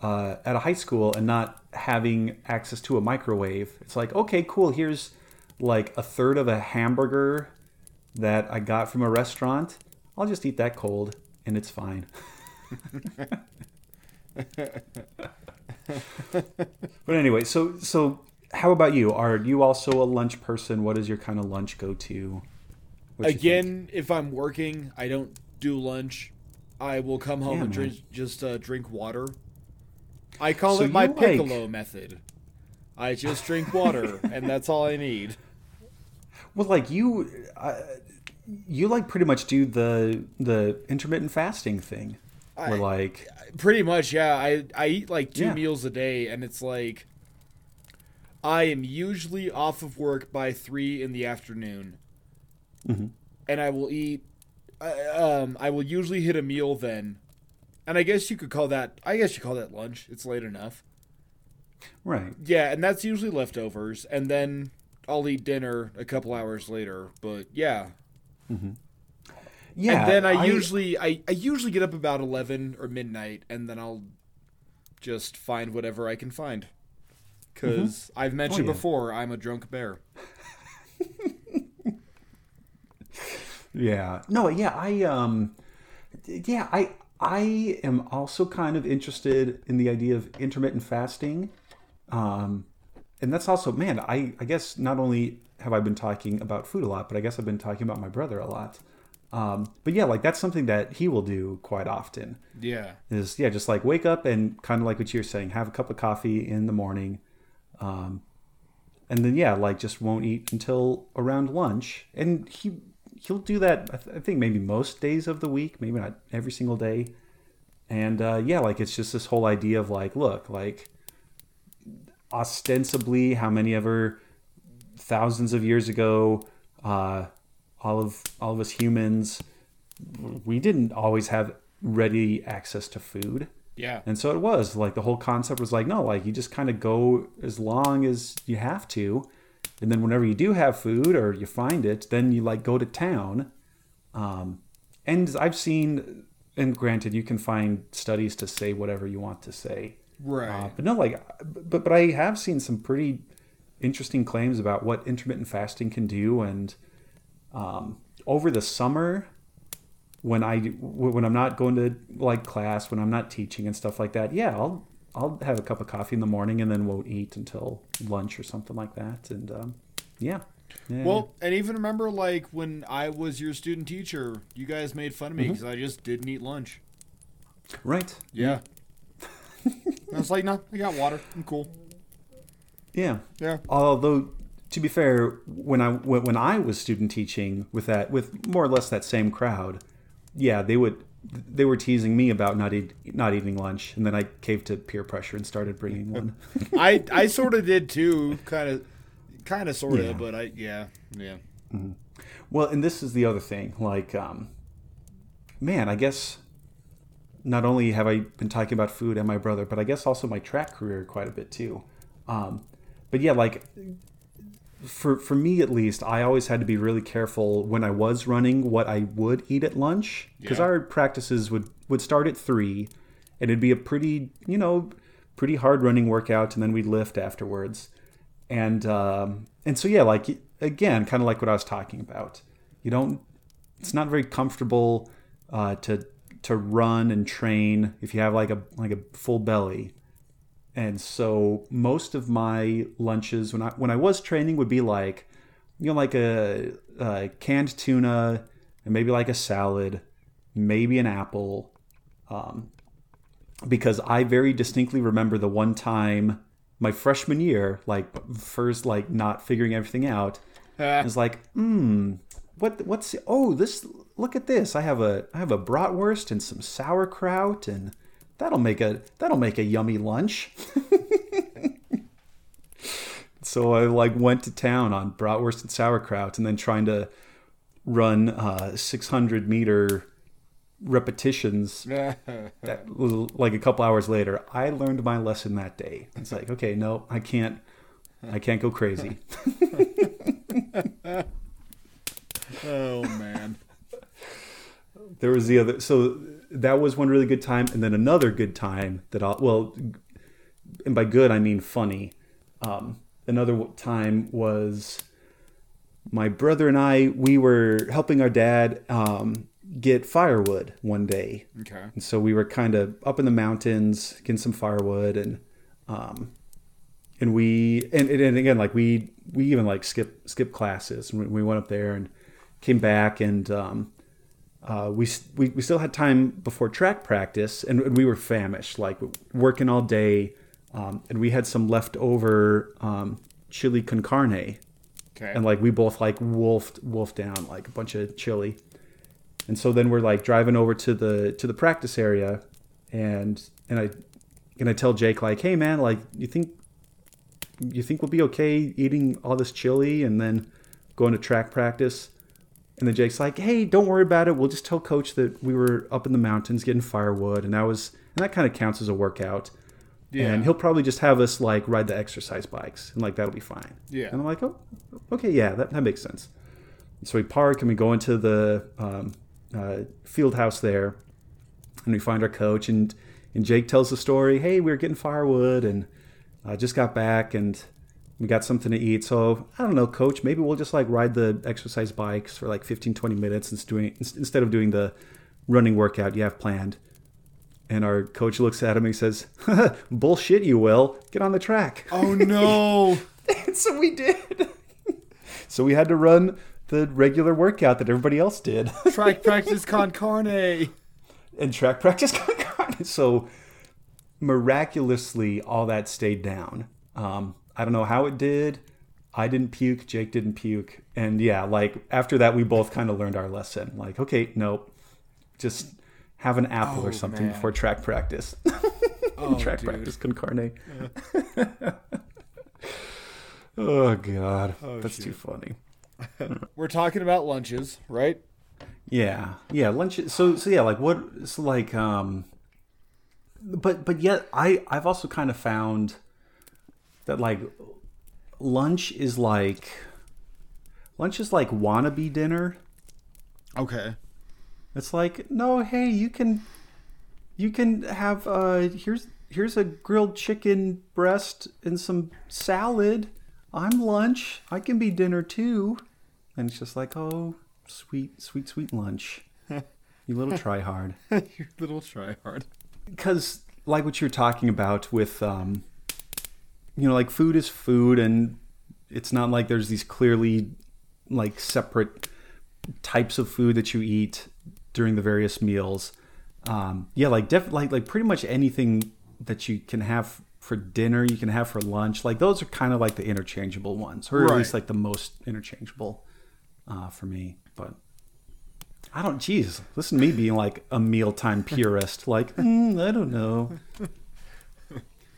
uh, at a high school and not having access to a microwave, it's like okay, cool. Here's like a third of a hamburger that I got from a restaurant. I'll just eat that cold, and it's fine. but anyway, so so how about you? Are you also a lunch person? What is your kind of lunch go to? Again, if I'm working, I don't do lunch. I will come home Yeah, and drink just uh, drink water. I call So it my you like- piccolo method. I just drink water, and that's all I need. Well, like you, uh, you like pretty much do the the intermittent fasting thing. Where like, Pretty much, yeah. I I eat like two Yeah. meals a day, and it's like I am usually off of work by three in the afternoon, Mm-hmm. and I will eat. Uh, um, I will usually hit a meal then, and I guess you could call that. I guess you call that lunch. It's late enough. right? Yeah, and that's usually leftovers, and then I'll eat dinner a couple hours later. But yeah, Yeah. and then I, usually I, I usually get up about eleven or midnight, and then I'll just find whatever I can find. Because I've mentioned yeah. before, I'm a drunk bear. Yeah. No, yeah, I um yeah, I I am also kind of interested in the idea of intermittent fasting. Um and that's also man, I I guess not only have I been talking about food a lot, but I guess I've been talking about my brother a lot. Um but yeah, like that's something that he will do quite often. Yeah, Is yeah, just like wake up and kind of like what you're saying, have a cup of coffee in the morning. Um and then yeah, like just won't eat until around lunch. And he he'll do that. I, th- I think maybe most days of the week, maybe not every single day. And uh, yeah, like it's just this whole idea of like, look, like ostensibly, how many ever thousands of years ago, uh, all of all of us humans, we didn't always have ready access to food. yeah, And so it was like the whole concept was like, no, like you just kind of go as long as you have to. And then whenever you do have food or you find it, then you like go to town. Um, and I've seen, and granted, you can find studies to say whatever you want to say. right. Uh, but no, like, but but I have seen some pretty interesting claims about what intermittent fasting can do, and um, over the summer, when I when I'm not going to like class, when I'm not teaching and stuff like that, yeah, I'll I'll have a cup of coffee in the morning and then won't eat until lunch or something like that, and um, yeah. Yeah. Well, and even remember, like when I was your student teacher, you guys made fun of me because I just didn't eat lunch. right, Yeah. I was like, no, I got water. I'm cool. yeah. Yeah. Although, to be fair, when I when I was student teaching with that with more or less that same crowd, yeah, they would they were teasing me about not eat, not eating lunch, and then I caved to peer pressure and started bringing one. I I sort of did too, kind of, kind of, sort of, Yeah. but I yeah yeah. well, and this is the other thing, like, um, man, I guess not only have I been talking about food and my brother, but I guess also my track career quite a bit too. Um, but yeah, like for for me at least, I always had to be really careful when I was running what I would eat at lunch because Yeah. our practices would would start at three, and it'd be a pretty you know pretty hard running workout, and then we'd lift afterwards, and um, and so yeah, like again, kind of like what I was talking about, you don't it's not very comfortable uh, to to run and train if you have like a like a full belly. And so most of my lunches when I when I was training would be like you know like a, a canned tuna and maybe like a salad, maybe an apple. Um, because I very distinctly remember the one time my freshman year, like first like not figuring everything out, Ah, is like, hmm, what what's oh this look at this. I have a I have a bratwurst and some sauerkraut and that'll make a that'll make a yummy lunch. so I like went to town on bratwurst and sauerkraut and then trying to run uh 600 meter repetitions that like a couple hours later i learned my lesson that day it's like okay no i can't i can't go crazy oh man. there was the other so that was one really good time and then another good time that i'll well and by good i mean funny. Um, another time was my brother and i we were helping our dad um, get firewood one day. Okay. And so we were kind of up in the mountains getting some firewood and um and we and, and again like we we even like skip skip classes. And we, we went up there and came back and um uh, we, we we still had time before track practice and, and we were famished like working all day um, and we had some leftover um, chili con carne. Okay. and like we both like wolfed wolfed down like a bunch of chili. And so then we're like driving over to the to the practice area and and i and i tell jake like hey man like you think you think we'll be okay eating all this chili and then going to track practice and then jake's like hey don't worry about it we'll just tell coach that we were up in the mountains getting firewood and that was and that kind of counts as a workout Yeah. and he'll probably just have us like ride the exercise bikes and like that'll be fine Yeah. and i'm like oh okay yeah that, that makes sense so we park and we go into the um, uh, field house there and we find our coach and and jake tells the story hey we were getting firewood and i just got back and we got something to eat so i don't know coach maybe we'll just like ride the exercise bikes for like 15 20 minutes instead doing instead of doing the running workout you have planned and our coach looks at him and he says bullshit you will get on the track oh no. and so we did. so we had to run the regular workout that everybody else did Track practice con carne. and track practice. so miraculously, all that stayed down. Um, I don't know how it did. I didn't puke. Jake didn't puke. And yeah, like after that, we both kind of learned our lesson. Like, okay, nope, just have an apple Oh, or something man. before track practice. Oh, track dude. practice con carne. oh god, that's too funny. We're talking about lunches, right? Yeah, yeah, lunch. So, so yeah, like what? So, like, um, but but yet, I I've also kind of found that like lunch is like lunch is like wannabe dinner. Okay. It's like no, hey, you can you can have uh here's here's a grilled chicken breast and some salad. I'm lunch. I can be dinner too. And it's just like, oh, sweet, sweet, sweet lunch. you little try hard. you little try hard. Because like what you're talking about with um you know, like food is food and it's not like there's these clearly like separate types of food that you eat during the various meals. Um, yeah, like def- like like pretty much anything that you can have for dinner, you can have for lunch. Like those are kind of like the interchangeable ones, or at least like the most interchangeable uh, for me. But I don't. Geez, listen to me being like a mealtime purist. Like "Mm, I don't know.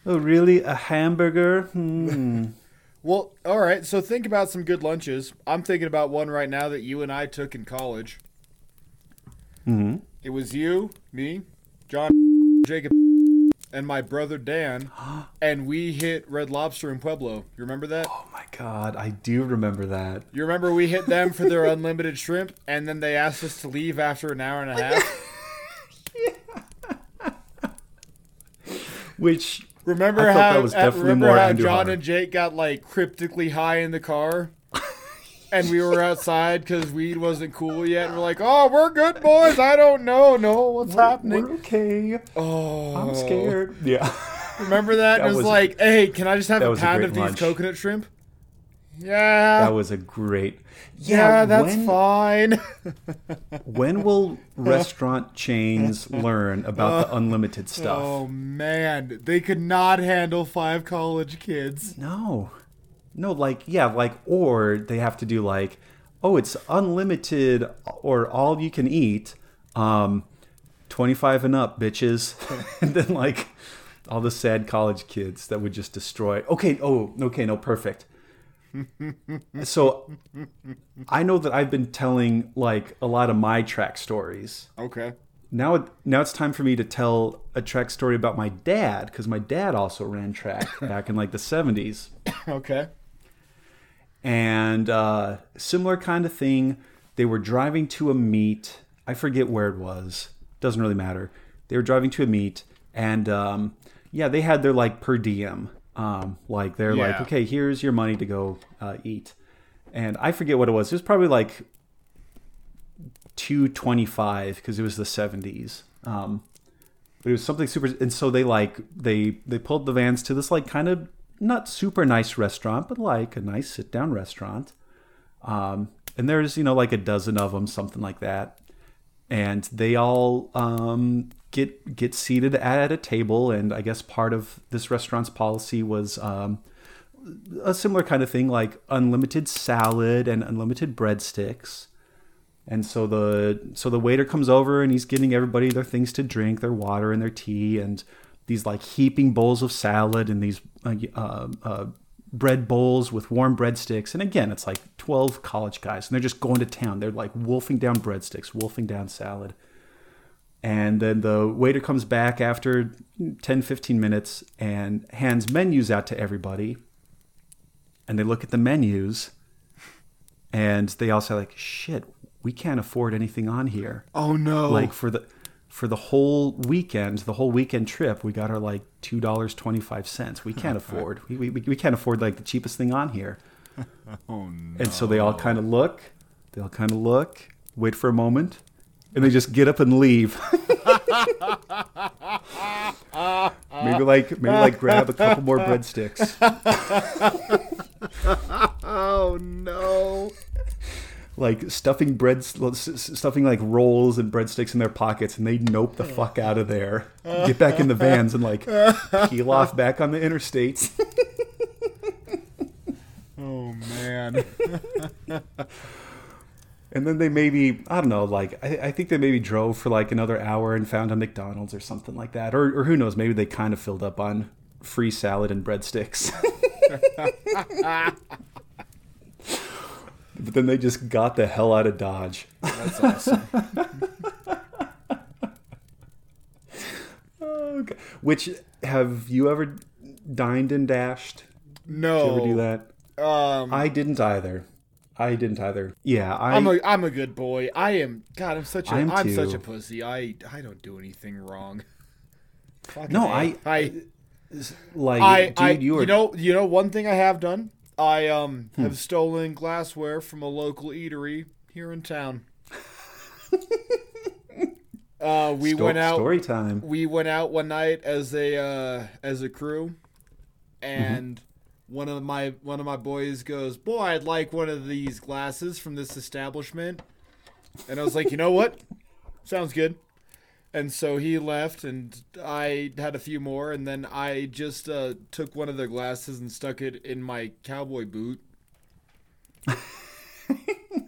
Oh, really? A hamburger? Hmm. Well, all right. So think about some good lunches. I'm thinking about one right now that you and I took in college. hmm It was you, me, John, Jacob, and my brother Dan, and we hit Red Lobster in Pueblo. You remember that? Oh my god, I do remember that. You remember we hit them for their unlimited shrimp, and then they asked us to leave after an hour and a half. Which Remember I how? that was definitely remember more how Andrew John Hart. and Jake got like cryptically high in the car? and we were outside because weed wasn't cool yet. And we're like, "Oh, we're good boys. I don't know, no, what's happening." We're okay. Oh, I'm scared. Yeah. Remember that? That it was, was- like, "Hey, can I just have a a pound great of these lunch. coconut shrimp?" Yeah, That was a great. yeah, that's when, fine. When will restaurant chains learn about the unlimited stuff? oh man, they could not handle five college kids. No. No, like, yeah, like, or they have to do like, oh, it's unlimited or all you can eat, um, 25 and up, bitches. and then, like, all the sad college kids that would just destroy. Okay, oh, okay, no, perfect. So I know that I've been telling, like, a lot of my track stories. Okay. now it, now it's time for me to tell a track story about my dad because my dad also ran track back in like the 70s Okay. and uh, similar kind of thing. They were driving to a meet. I forget where it was. Doesn't really matter. They were driving to a meet and um, yeah they had their like per diem um, like they're like okay here's your money to go uh, eat. And i forget what it was. It was probably like 225 because it was the 70s um, but it was something super and so they like they they pulled the vans to this like kind of not super nice restaurant but like a nice sit down restaurant. Um, and there's you know like a dozen of them something like that. And they all um, get get seated at a table and i guess part of this restaurant's policy was um, a similar kind of thing like unlimited salad and unlimited breadsticks and so the so the waiter comes over and he's getting everybody their things to drink, their water and their tea, and these like heaping bowls of salad and these uh, uh, bread bowls with warm breadsticks. And again, it's like twelve college guys, and they're just going to town. They're like wolfing down breadsticks, wolfing down salad. And then the waiter comes back after 10, 15 minutes and hands menus out to everybody. And they look at the menus and they all say like, "Shit, we can't afford anything on here." Oh no. Like for the for the whole weekend, the whole weekend trip, we got our like two dollars twenty five cents. We can't afford. We, we we can't afford like the cheapest thing on here. oh no. And so they all kind of look. They all kind of look, wait for a moment, and they just get up and leave. maybe like maybe like grab a couple more breadsticks. Oh no. like stuffing bread, stuffing like rolls and breadsticks in their pockets, and they nope the fuck out of there. Get back in the vans and like peel off back on the interstates. Oh man. And then they maybe I don't know, like I, I think they maybe drove for like another hour and found a McDonald's or something like that, or or who knows, maybe they kind of filled up on free salad and breadsticks. but then they just got the hell out of Dodge. That's awesome. Okay. Which have you ever dined and dashed? No. Did you ever do that? Um I didn't either. I didn't either. Yeah, I. I'm a I'm a good boy. I am God, I'm such a I am I'm such a pussy. I I don't do anything wrong. Fucking No, A. I- I like, I, dude, I you were. you know you know one thing I have done. I um Hmm. have stolen glassware from a local eatery here in town. uh, we sto- went out. Story time. We went out one night as a uh, as a crew, and one of my one of my boys goes, "Boy, I'd like one of these glasses from this establishment." And I was like, "You know what? Sounds good." And so he left, and I had a few more, and then I just uh, took one of their glasses and stuck it in my cowboy boot.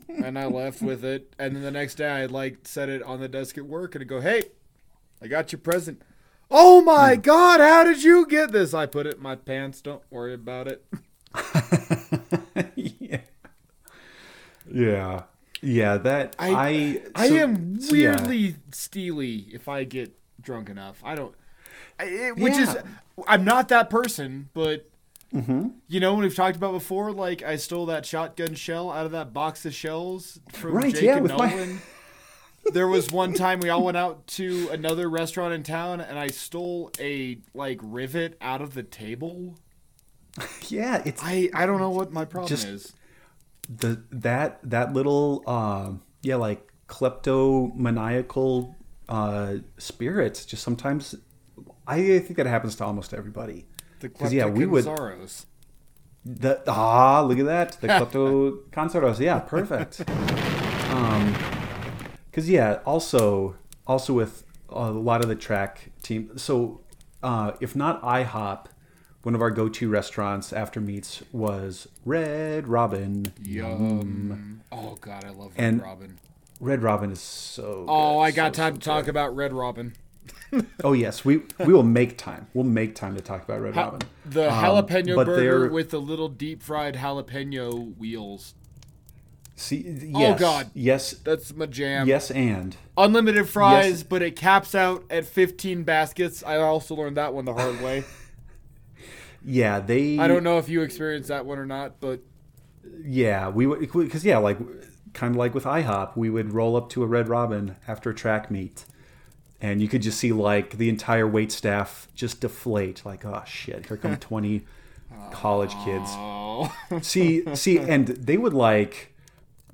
and I left with it. And then the next day, I like set it on the desk at work, and I go, "Hey, I got your present." Oh my God! How did you get this? I put it in my pants. Don't worry about it. yeah. Yeah. Yeah, that I- I I am so yeah. weirdly steely if I get drunk enough. I don't, it, which is I'm not that person, but Mm-hmm. you know when we've talked about before, like I stole that shotgun shell out of that box of shells from Right, Jake yeah, and with my- Nolan. there was one time we all went out to another restaurant in town, and I stole a like rivet out of the table. Yeah, it's I I don't know what my problem Just- is. the that that little uh, yeah like kleptomaniacal uh, spirits just sometimes I think that happens to almost everybody. The 'Cause, yeah, we would-. The ah, look at that. The klepto concertos. Yeah, perfect. Um, because yeah, also also with a lot of the track team. So, uh, if not IHOP, one of our go-to restaurants after meets was Red Robin. Yum. Oh god, I love Red And- Robin. Red Robin is so. Oh, good, I got so, time so to talk good. about Red Robin. Oh yes, we we will make time. We'll make time to talk about Red Ha- Robin. the Um, jalapeno but burger with the little deep fried jalapeno wheels. See, oh, yes, God. yes, That's my jam. yes, and Unlimited fries, Yes. but it caps out at 15 baskets. I also learned that one the hard way. yeah, they. I don't know if you experienced that one or not, but Yeah, we would because yeah, like kind of like with IHOP, we would roll up to a Red Robin after a track meet, and you could just see like the entire wait staff just deflate. Like, oh shit, here come twenty college kids. oh, See, see, and they would like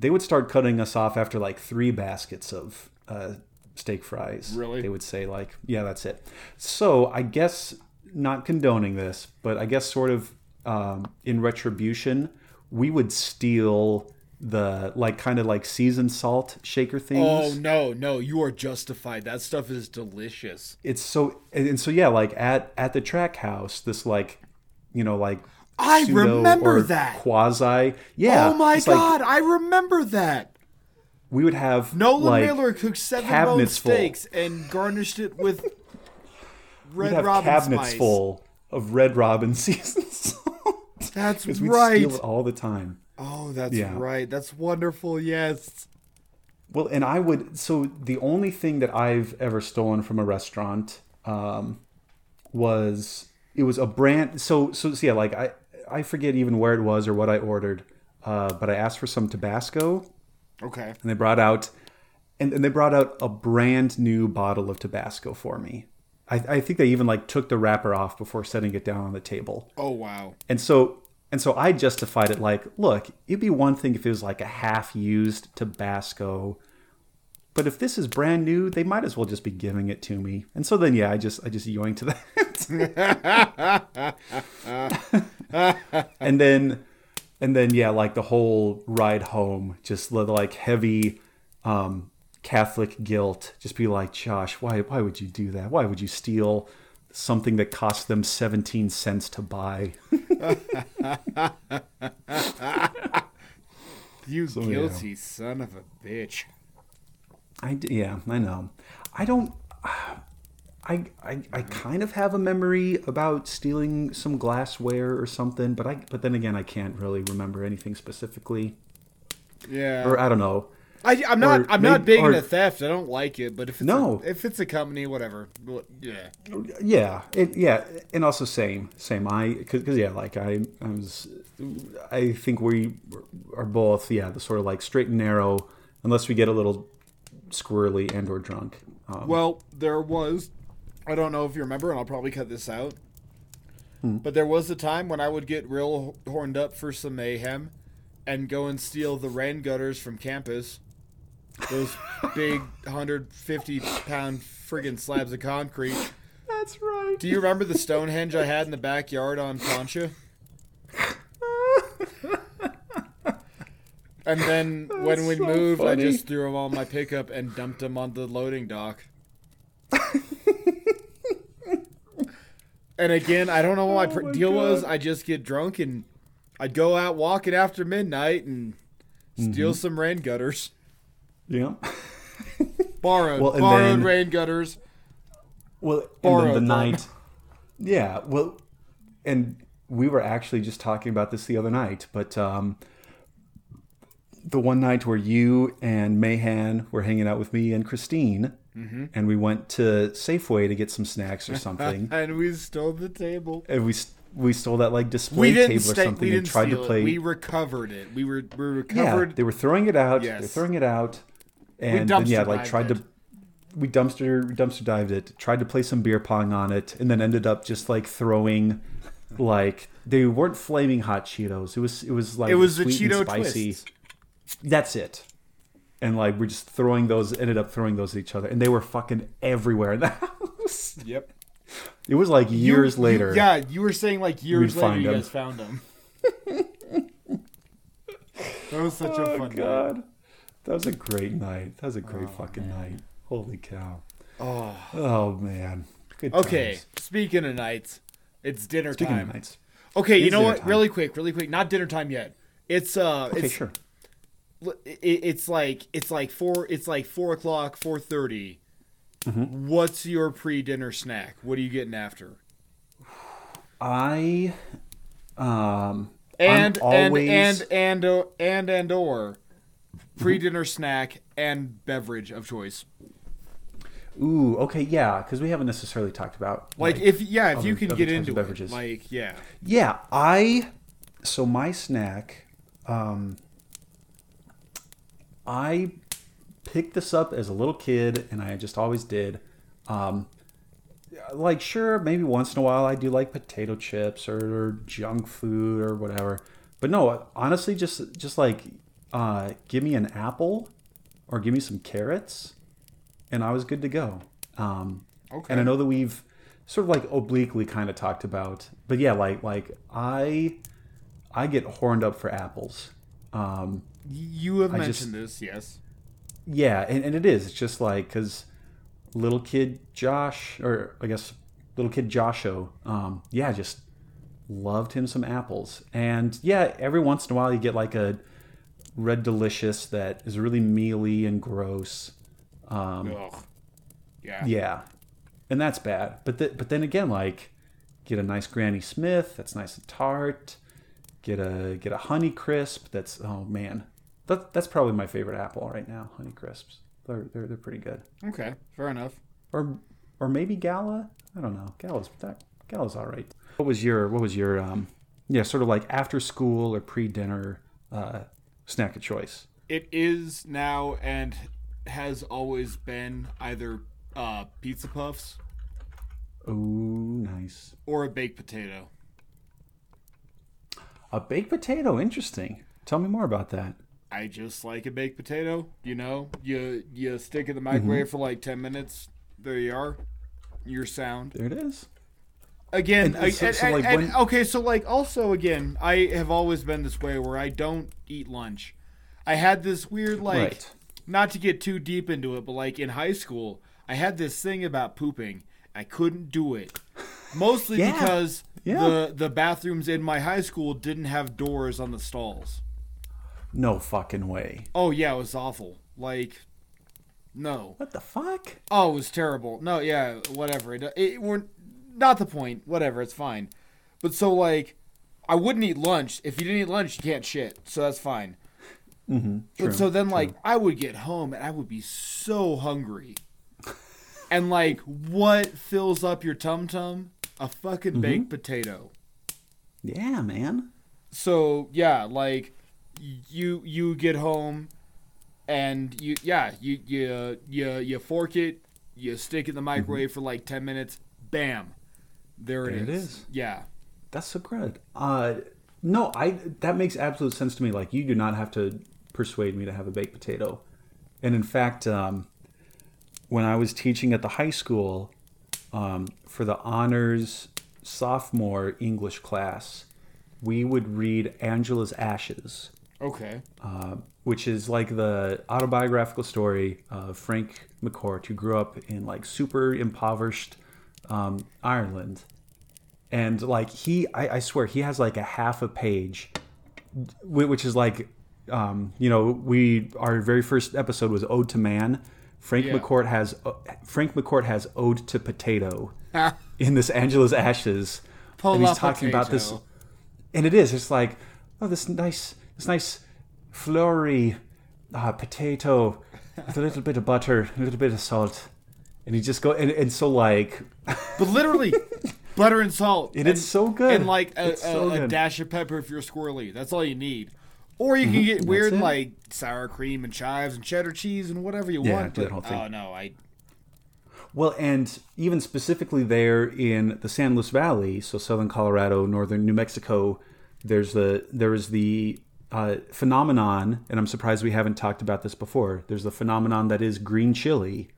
they would start cutting us off after like three baskets of uh, steak fries. Really? They would say like, yeah, that's it. So I guess not condoning this, but I guess sort of um, in retribution, we would steal the like kind of like seasoned salt shaker things. oh no, no, you are justified. That stuff is delicious. It's so and and so yeah, like at at the track house, this like you know like I remember that. quasi yeah. oh my it's like god, I remember that. we would have Nolan like, Miller cooked seven bone cabinets full. steaks and garnished it with We'd red have robin cabinets spice. full of red robin seasoned salt. That's we'd right. steal it all the time. Oh, that's Yeah. right. That's wonderful. Yes. Well, and I would. So the only thing that I've ever stolen from a restaurant um, was it was a brand. So so, so yeah, like I I forget even where it was or what I ordered, uh, but I asked for some Tabasco, Okay. and they brought out and, and they brought out a brand new bottle of Tabasco for me. I, I think they even like took the wrapper off before setting it down on the table. Oh wow. And so and so I justified it like, look, it'd be one thing if it was like a half used Tabasco. But if this is brand new, they might as well just be giving it to me. And so then yeah, I just I just yoinked that. and then and then yeah, like the whole ride home, just like heavy um Catholic guilt. Just be like, Josh, why why would you do that? Why would you steal something that cost them 17 cents to buy? You yeah. guilty son of a bitch. I yeah, I know. I don't. I, I I kind of have a memory about stealing some glassware or something, but I but then again I can't really remember anything specifically, Yeah. or I don't know. I, I'm not. or I'm not big or- into theft. I don't like it. But if it's No. a, if it's a company, whatever. Yeah. Yeah, it, yeah, and also same same. I because yeah, like I I was I think we are both yeah the sort of like straight and narrow unless we get a little squirrely and or drunk. Um, Well, there was. I don't know if you remember, and I'll probably cut this out. Hmm. But there was a time when I would get real horned up for some mayhem, and go and steal the rain gutters from campus. Those big 150 pound friggin' slabs of concrete. that's right. Do you remember the Stonehenge I had in the backyard on Concha? And then when we so moved, I just threw them on my pickup and dumped them on the loading dock. and again, I don't know what my, Oh my deal was. I just get drunk and I'd go out walking after midnight and Mm-hmm. steal some rain gutters. Yeah. Borrowed, Well, borrowed then- rain gutters. Well, and Borrowed then the them. night. Yeah, well, and we were actually just talking about this the other night, but um, the one night where you and Mayhan were hanging out with me and Christine, Mm-hmm. and we went to Safeway to get some snacks or something, And we stole the table. and we we stole that like display table or stay, something we and tried to play. it. We recovered it. We were we recovered. yeah, they were throwing it out. Yes. throwing it out, and then, yeah, like tried it. to. We dumpster dumpster dived it, tried to play some beer pong on it, and then ended up just like throwing like they weren't flaming hot Cheetos. It was it was like It was the Cheeto spicy. twist. That's it. And like we're just throwing those, ended up throwing those at each other, and they were fucking everywhere in the house. Yep. It was like years You- later. you- yeah, you were saying like years later you guys found them. that was such a Oh fun night. god, that was a great night. That was a great fucking night. Holy cow. Oh. Oh man. Good Okay, times. speaking of nights, it's dinner Speaking time. of nights. Okay, you know what? time. Really quick, really quick. Not dinner time yet. It's uh, Okay, it's sure. It, it's like it's like four it's like four o'clock, four Mm-hmm. What's your pre-dinner snack? What are you getting after? I um And always and and and uh, and and or pre-dinner snack and beverage of choice. Ooh, okay, yeah, because we haven't necessarily talked about Like if yeah, if you other- can get into it, beverages. like yeah. Yeah, I so my snack um I picked this up as a little kid and I just always did. Um like sure, maybe once in a while I do like potato chips or, or junk food or whatever. But no, honestly just just like uh give me an apple or give me some carrots and I was good to go. Um Okay. and I know that we've sort of like obliquely kind of talked about, but yeah, like like I I get horned up for apples. Um, You have I mentioned just- this, yes. yeah, and, and it is. It's just like because little kid Josh, or I guess little kid Josho, um, yeah, just loved him some apples. And yeah, every once in a while you get like a red delicious that is really mealy and gross. Um, Ugh. Yeah. Yeah, and that's bad. But th- but then again, like get a nice Granny Smith that's nice and tart. Get a get a Honey Crisp that's oh man, that that's probably my favorite apple right now. Honey Crisps, they're they're, they're pretty good. Okay, fair enough. Or or maybe Gala. I don't know. Gala's that Gala's all right. What was your what was your um yeah sort of like after school or pre dinner uh, snack of choice? It is now and has always been either uh, pizza puffs Oh, nice. or a baked potato. A baked potato. Interesting. Tell me more about that. I just like a baked potato. You know, you you stick it in the microwave Mm-hmm. for like ten minutes. There you are. You're sound. There it is. Again, And I- so- so, like, and- when- okay, so like also again, I have always been this way where I don't eat lunch. I had this weird like Right. not to get too deep into it, but like in high school, I had this thing about pooping. I couldn't do it. Mostly Yeah. because Yeah. the the bathrooms in my high school didn't have doors on the stalls. No fucking way. Oh yeah, it was awful. Like no. What the fuck? Oh, it was terrible. No, yeah, whatever. It, it we're not the point. Whatever, it's fine. But so like, I wouldn't eat lunch. If you didn't eat lunch, you can't shit. So that's fine. Mm-hmm. But so then like, I would get home and I would be so hungry. and like, what fills up your tum tum? A fucking Mm-hmm. baked potato. yeah, man. So yeah, like, you you get home, and you yeah you you you you fork it, you stick it in the microwave for like ten minutes, bam, there it There is. it is. Yeah. That's so good. Uh, no, I that makes absolute sense to me. Like you do not have to persuade me to have a baked potato. And in fact, um, when I was teaching at the high school um, for the honors sophomore English class, we would read Angela's Ashes. Okay. uh, which is like the autobiographical story of Frank McCourt, who grew up in like super impoverished um, Ireland, and like he, I, I swear, he has like a half a page, which is like, um, you know, we our very first episode was Ode to Man. Frank Yeah. McCourt has uh, Frank McCourt has Ode to Potato in this Angela's Ashes, Pull and he's talking about this and it is. It's like, oh, this nice, this nice, flurry uh, potato with a little bit of butter, a little bit of salt, and you just go and, and so like, But literally, butter and salt. It and, is so good. And like a, It's so a, dash of pepper if you're squirrely. That's all you need. Or you can get weird like sour cream and chives and cheddar cheese and whatever you Yeah, want. but- whole thing. Oh no, I Well, and even specifically there in the San Luis Valley, so southern Colorado, northern New Mexico, there's the there is the uh, phenomenon, and I'm surprised we haven't talked about this before. There's the phenomenon that is green chili,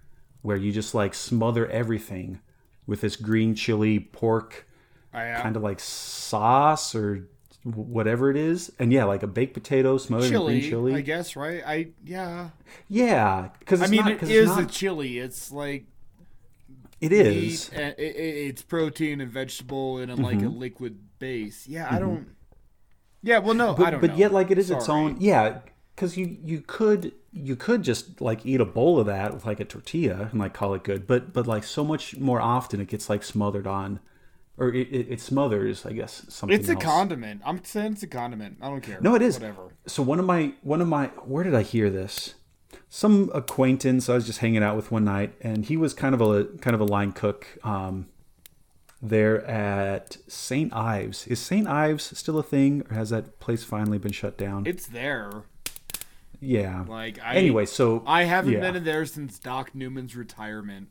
where you just like smother everything with this green chili pork uh, kind of like sauce or whatever it is, and yeah, like a baked potato smothered in chili, green chili. I guess, right? I yeah. Yeah, because I mean, not, it is it's a chili. It's like it is. meat, it, it, it's protein and vegetable and in like a liquid base. Yeah, I don't. Yeah, well, no, but, I don't but yet like it is its own yeah because you you could you could just like eat a bowl of that with like a tortilla and like call it good but but like so much more often it gets like smothered on or it, it, it smothers i guess something It's a else. condiment. I'm saying it's a condiment. I don't care. no it is Whatever. so one of my one of my where did i hear this some acquaintance i was just hanging out with one night and he was kind of a kind of a line cook um there at St. Ives. Is St. Ives still a thing, or has that place finally been shut down? It's there. yeah. Like I. anyway, so I haven't yeah. been in there since Doc Newman's retirement.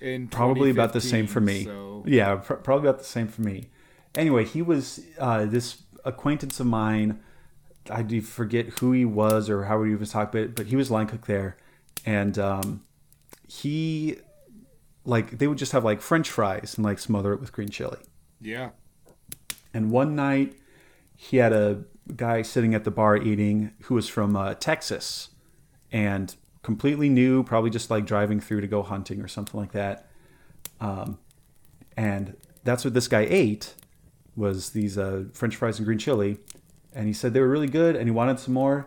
In probably about the same for me. So Yeah, pr- probably about the same for me. Anyway, he was uh, this acquaintance of mine. I do forget who he was or how he was talking, but but he was line cook there, and um, he like they would just have like French fries and like smother it with green chili. yeah. And one night, he had a guy sitting at the bar eating who was from uh, Texas and completely new, probably just like driving through to go hunting or something like that. Um, and that's what this guy ate was these uh, French fries and green chili. And he said they were really good, and he wanted some more.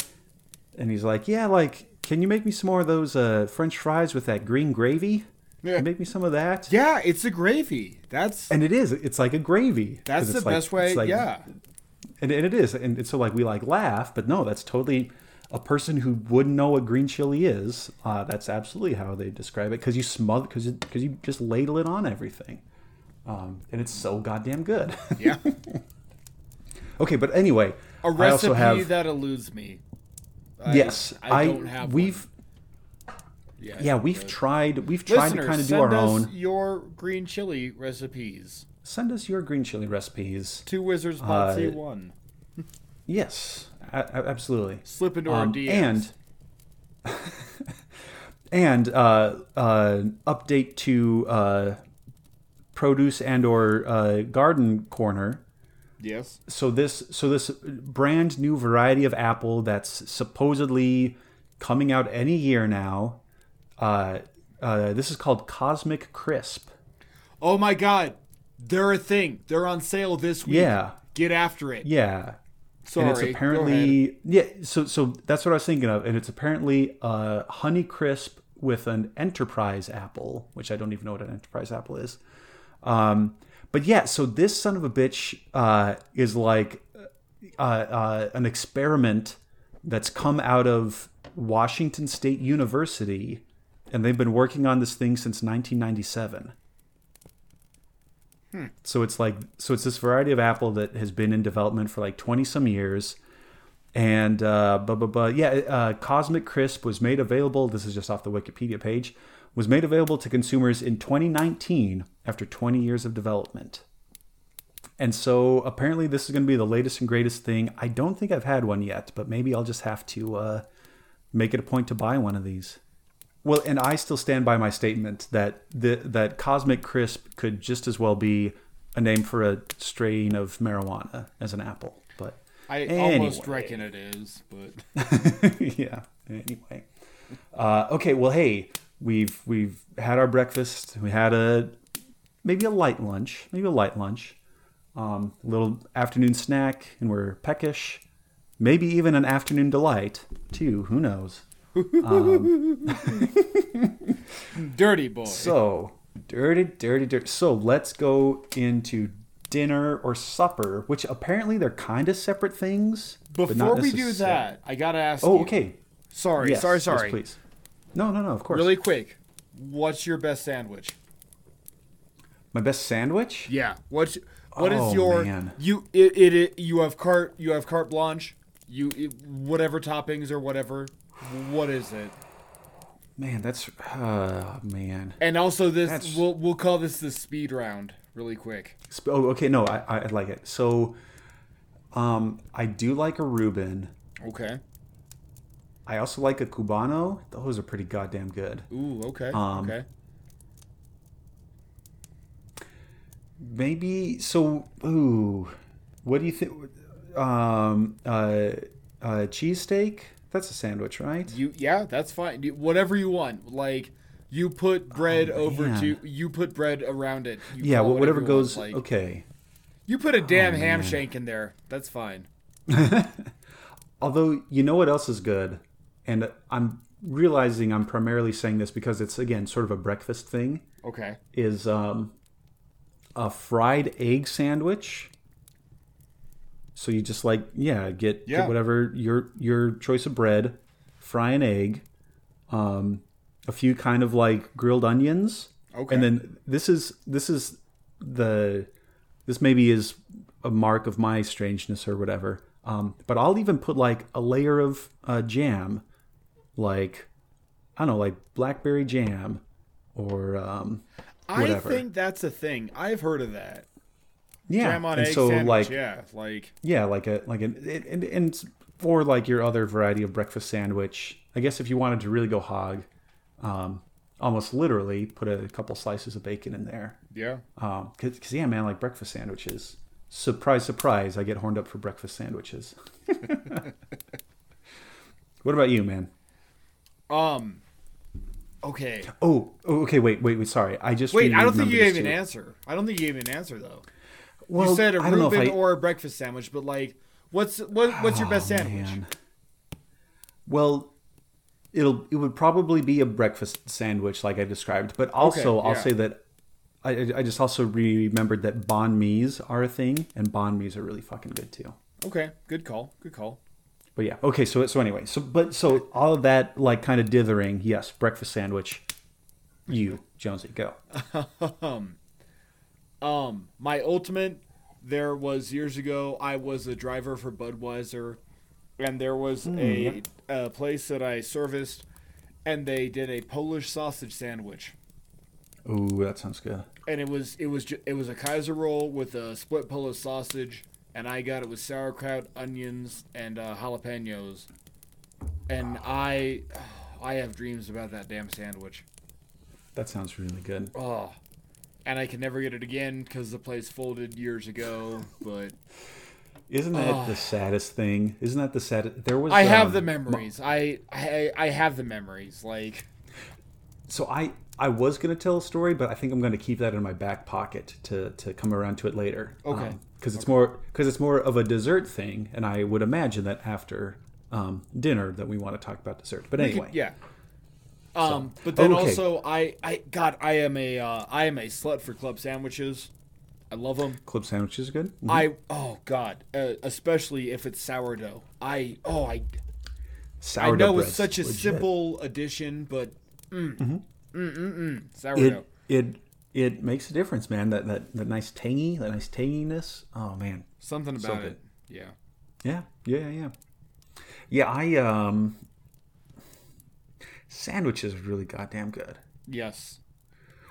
And he's like, "Yeah, like, can you make me some more of those uh, French fries with that green gravy? Yeah. Make me some of that." Yeah, it's a gravy. That's And it is. It's like a gravy. that's the like- best way. like- yeah. and, and it is and so like we like laugh but no that's totally a person who wouldn't know what green chili is uh, that's absolutely how they describe it because you smother because because you just ladle it on everything um, and it's so goddamn good Yeah. okay but anyway a recipe also have that eludes me. I- yes I, don't have. we've one. Yeah, yeah we've tried we've tried Listeners, to kind of do our own. send us your green chili recipes send us your green chili recipes to Wizards Uh, C1. yes a- a- absolutely Slip into our Um, DMs. and and uh, uh, update to uh, produce and or uh, garden corner. yes, So this so this brand new variety of apple that's supposedly coming out any year now. Uh, uh, this is called Cosmic Crisp. Oh my God, they're a thing. They're on sale this week. Yeah, get after it. yeah. Sorry, and it's apparently yeah. So so that's what I was thinking of, and it's apparently uh, Honey Crisp with an Enterprise apple, which I don't even know what an Enterprise apple is. Um, but yeah, so this son of a bitch uh, is like uh, uh, an experiment that's come out of Washington State University, and they've been working on this thing since 1997. So it's like so it's this variety of apple that has been in development for like 20 some years. And uh but, but, but yeah, uh Cosmic Crisp was made available, this is just off the Wikipedia page, was made available to consumers in 2019 after 20 years of development. And so apparently this is going to be the latest and greatest thing. I don't think I've had one yet, but maybe I'll just have to uh make it a point to buy one of these. Well, and I still stand by my statement that the, that Cosmic Crisp could just as well be a name for a strain of marijuana as an apple. But I almost reckon it is, but yeah. Anyway, uh, okay. Well, hey, we've we've had our breakfast. We had a maybe a light lunch, maybe a light lunch, um, a little afternoon snack, and we're peckish. Maybe even an afternoon delight too. Who knows? Um, dirty boy. So dirty, dirty, dirty. So let's go into dinner or supper, which apparently they're kind of separate things. Before we do that, I gotta ask. Oh, you- okay. Sorry, Yes, sorry, yes, sorry. please. No, no, no. Of course. Really quick, what's your best sandwich? My best sandwich. Yeah. What's what is Oh, your man. you it, it, it you have carte you have carte blanche you it, whatever toppings or whatever what is it man, that's uh, man. And also this That's- we'll we'll call this the speed round really quick. Oh, okay. No, I, I like it. So, um, I do like a Reuben. Okay. I also like a Cubano. Those are pretty goddamn good. Ooh, okay. Um, okay. Maybe so. Ooh, what do you think? Um, uh, uh, cheesesteak. That's a sandwich, right? You yeah, that's fine. Whatever you want. Like you put bread over Oh, man. to you put bread around it. You yeah, it whatever goes. Like, okay. You put a damn Oh, ham man. shank in there. That's fine. Although you know what else is good, and I'm realizing I'm primarily saying this because it's again sort of a breakfast thing. Okay. Is um, a fried egg sandwich. So you just like yeah get, Yeah. get whatever your your choice of bread, fry an egg, um, a few kind of like grilled onions, Okay. and then this is this is the this maybe is a mark of my strangeness or whatever. Um, but I'll even put like a layer of uh, jam, like I don't know, like blackberry jam, or um, whatever. I think that's a thing. I've heard of that. Yeah. Jam on and egg so sandwich. like yeah, like yeah, like a like an and, and for like your other variety of breakfast sandwich. I guess if you wanted to really go hog, um, almost literally put a couple slices of bacon in there. yeah. Um, because yeah, man, like breakfast sandwiches. Surprise, surprise! I get horned up for breakfast sandwiches. what about you, man? Um. Okay. Oh, okay. Wait, wait, wait. Sorry, I just Wait, I don't think you gave an answer. I don't think you gave an answer though. Well, you said a don't know if Reuben I- or a breakfast sandwich, but like, what's what, what's your best Oh, sandwich? man. Well, it'll it would probably be a breakfast sandwich like I described, but also Okay, I'll say that I, I just also remembered that banh mi's are a thing, and banh mi's are really fucking good too. Okay, good call. Good call. But yeah, okay. So so anyway, so but so all of that like kind of dithering, yes, breakfast sandwich. You Jonesy, go. Um, my ultimate there was years ago. I was a driver for Budweiser, and there was Hmm, a, a place that I serviced, and they did a Polish sausage sandwich, Ooh, that sounds good. and it was it was ju- it was a Kaiser roll with a split Polish sausage, and I got it with sauerkraut, onions, and uh, jalapenos, and I I have dreams about that damn sandwich. That sounds really good. Oh, and I can never get it again because the place folded years ago. But Isn't that the saddest thing? Isn't that the saddest? There was. I have um, the memories. I, I I have the memories. Like So I I was gonna tell a story, but I think I'm gonna keep that in my back pocket to to come around to it later. Okay. Because it's more because it's more of a dessert thing, and I would imagine that after um, dinner that we want to talk about dessert. But we could- anyway, yeah. Um, but then okay. also I I God I am a uh, I am a slut for club sandwiches. I love them. club sandwiches are good. Mhm. I oh God, uh, especially if it's sourdough. I oh I sourdough. I know bread's it's such a legit. simple addition, but mm, mm, mm, mm, It sourdough. it it it makes a difference, man. That that that nice tangy, that nice tanginess. Oh man, Something about it. Yeah. Yeah, yeah, yeah. Yeah, I um sandwiches are really goddamn good. Yes.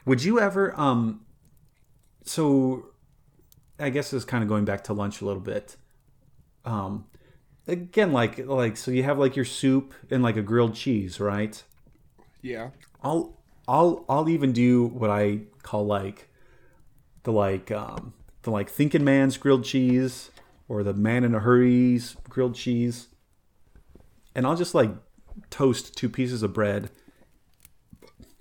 Would you ever um so I guess is kind of going back to lunch a little bit. Um again like like so you have like your soup and like a grilled cheese, right? Yeah. I'll I'll I'll even do what I call like the like um the like thinking man's grilled cheese or the man in a hurry's grilled cheese. And I'll just like toast two pieces of bread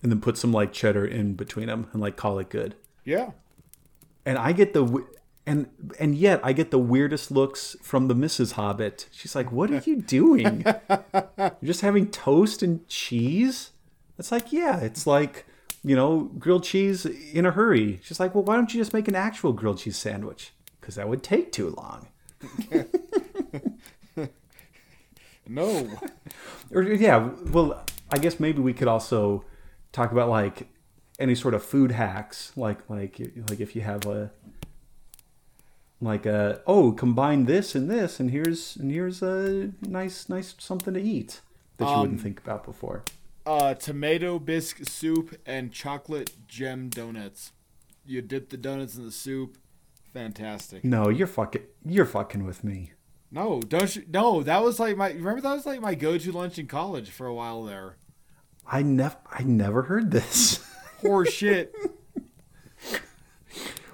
and then put some like cheddar in between them and like call it good. Yeah. And I get the and and yet I get the weirdest looks from the Mrs. Hobbit. She's like, "What are you doing? You're just having toast and cheese?" It's like, "Yeah, it's like, you know, grilled cheese in a hurry." She's like, "Well, why don't you just make an actual grilled cheese sandwich? Cuz that would take too long." No. Or yeah, well, I guess maybe we could also talk about like any sort of food hacks, like like like if you have a like a oh combine this and this and here's and here's a nice nice something to eat that you wouldn't Um, think about before. uh, tomato bisque soup and chocolate gem donuts. You dip the donuts in the soup. Fantastic. No, you're fucking you're fucking with me. No, don't you? No, that was like my. Remember that was like my go-to lunch in college for a while there. I never I never heard this. Horse shit.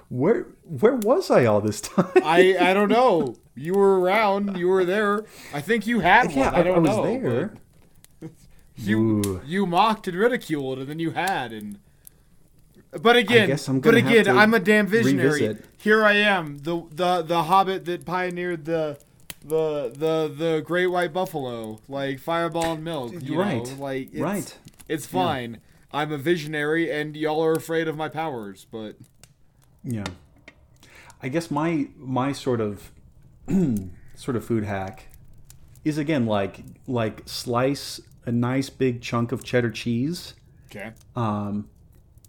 Where where was I all this time? I I don't know. You were around. You were there. I think you had one. yeah, I don't was know. there. You Ooh. you mocked and ridiculed, and then you had and. But again, I'm but again, I'm a damn visionary. revisit. Here I am, the the the Hobbit that pioneered the the the the Great White Buffalo, like Fireball and Milk. You Right. know, like it's, Right. It's fine. I'm a visionary, and y'all are afraid of my powers. But Yeah. I guess my my sort of sort of food hack is again like like slice a nice big chunk of cheddar cheese okay, um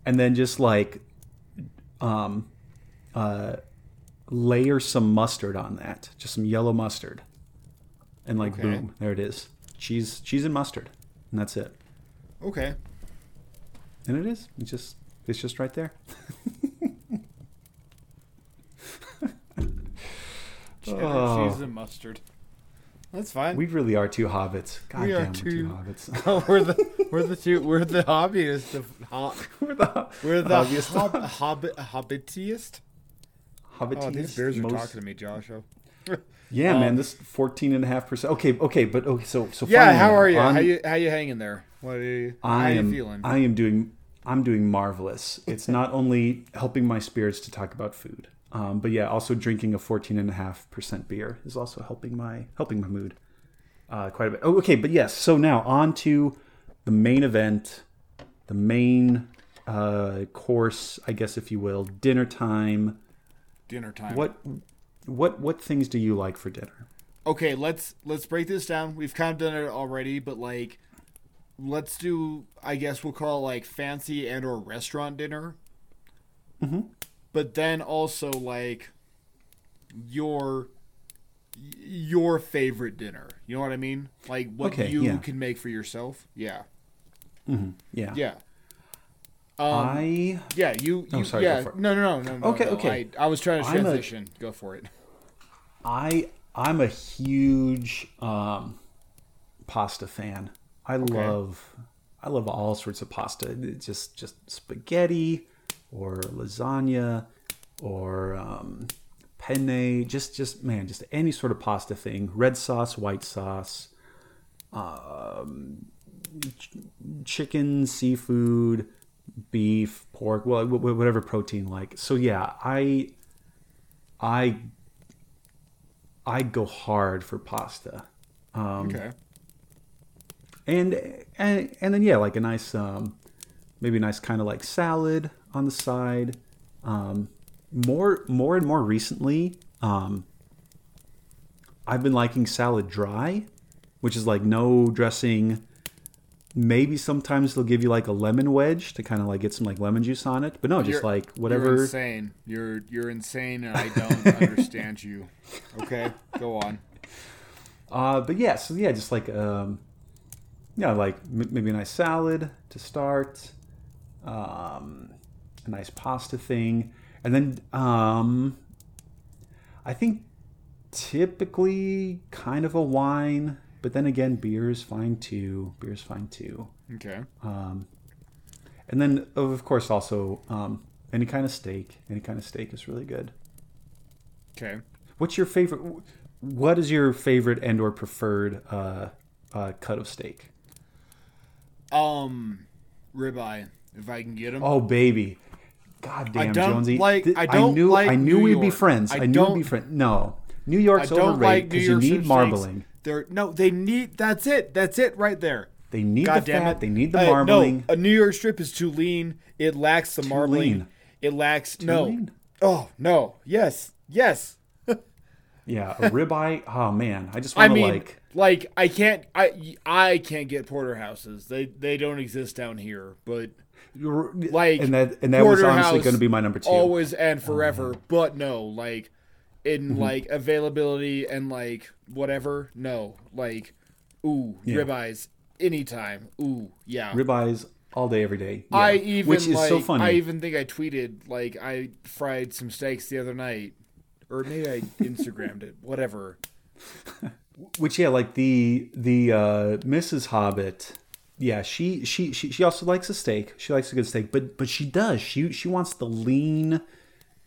and then just like um uh layer some mustard on that just some yellow mustard and like Okay. boom there it is cheese cheese and mustard and that's it okay. and it is it's just it's just right there Cheddar Oh. cheese and mustard. That's fine. we really are two hobbits god We are damn we're two two- hobbits oh, we're the we're the two we're the hobbyists of ho- we're the we're the Hobbyist. hob, hobbit hobbitiest. Hobbitiest Oh, these bears are talking to me, Josh. Yeah Um, man this 14 and a half percent okay okay but okay so so Yeah, finally how are you? on- how you how you hanging there? What are you? How I you am feeling? I am doing I'm doing marvelous. It's not only helping my spirits to talk about food, um, but yeah, also drinking a 14.5% beer is also helping my helping my mood uh, quite a bit. Oh, okay, but yes. So now on to the main event, the main uh, course, I guess if you will, dinner time. Dinner time. What what what things do you like for dinner? Okay, let's let's break this down. We've kind of done it already, but like, let's do. I guess we'll call it like fancy and or restaurant dinner. Mm-hmm. But then also like your your favorite dinner. You know what I mean? Like what Okay, you yeah. can make for yourself. Yeah. Yeah. Yeah. Um, I yeah, you. you Oh, sorry, yeah, no, no, no, no, no. Okay, no. okay. I, I was trying to I'm a- transition. Go for it. I I'm a huge um, pasta fan. I love I love all sorts of pasta. It's Just just spaghetti or lasagna or um, penne. Just just man, just any sort of pasta thing. Red sauce, white sauce, um, ch- chicken, seafood, beef, pork, well, wh- wh- whatever protein like. So yeah, I I I go hard for pasta. Um, Okay. and and and then yeah, like a nice um, maybe a nice kind of like salad on the side. Um, more more and more recently, um, I've been liking salad dry, which is like no dressing. Maybe sometimes they'll give you like a lemon wedge to kind of like get some like lemon juice on it, but no, just You're- like whatever. You're insane. You're you're insane, and I don't understand you. Okay, go on. Uh, but yeah, so yeah, just like um, yeah, like m- maybe a nice salad to start, um, a nice pasta thing, and then um, I think typically kind of a wine, but then again, beer is fine too. Beer is fine too, Okay. and then of course also um, any kind of steak. Any kind of steak is really good. Okay. What's your favorite? What is your favorite and or preferred uh, uh, cut of steak? Um, ribeye, if I can get them. Oh baby, God damn, don't Jonesy! like- I don't knew like I knew New we'd be friends. I I, knew don't- we'd be friends. No, New I York's don't overrated like because you York need marbling. They're no, they need. That's it. That's it right there. They need God the damn fat. it. They need the Uh, marbling. No, a New York strip is too lean. It lacks the marbling. lean. It lacks no. lean. Oh no. Yes. Yes. Yeah, a ribeye. Oh man, I just want to mean, like. like, I can't. I I can't get porterhouses. They they don't exist down here. But like and that and that was honestly going to be my number two. always and forever. But no, like in Mm-hmm. like availability and like whatever. No, like ooh Yeah. ribeyes anytime. Ooh, yeah. Ribeyes all day, every day. Yeah. I even which is like, so funny. I even think I tweeted like I fried some steaks the other night, or maybe I Instagrammed it. Whatever. which yeah, like the the uh, Mrs. Hobbit. Yeah, she, she she she also likes a steak. She likes a good steak, but but she does. She she wants the lean.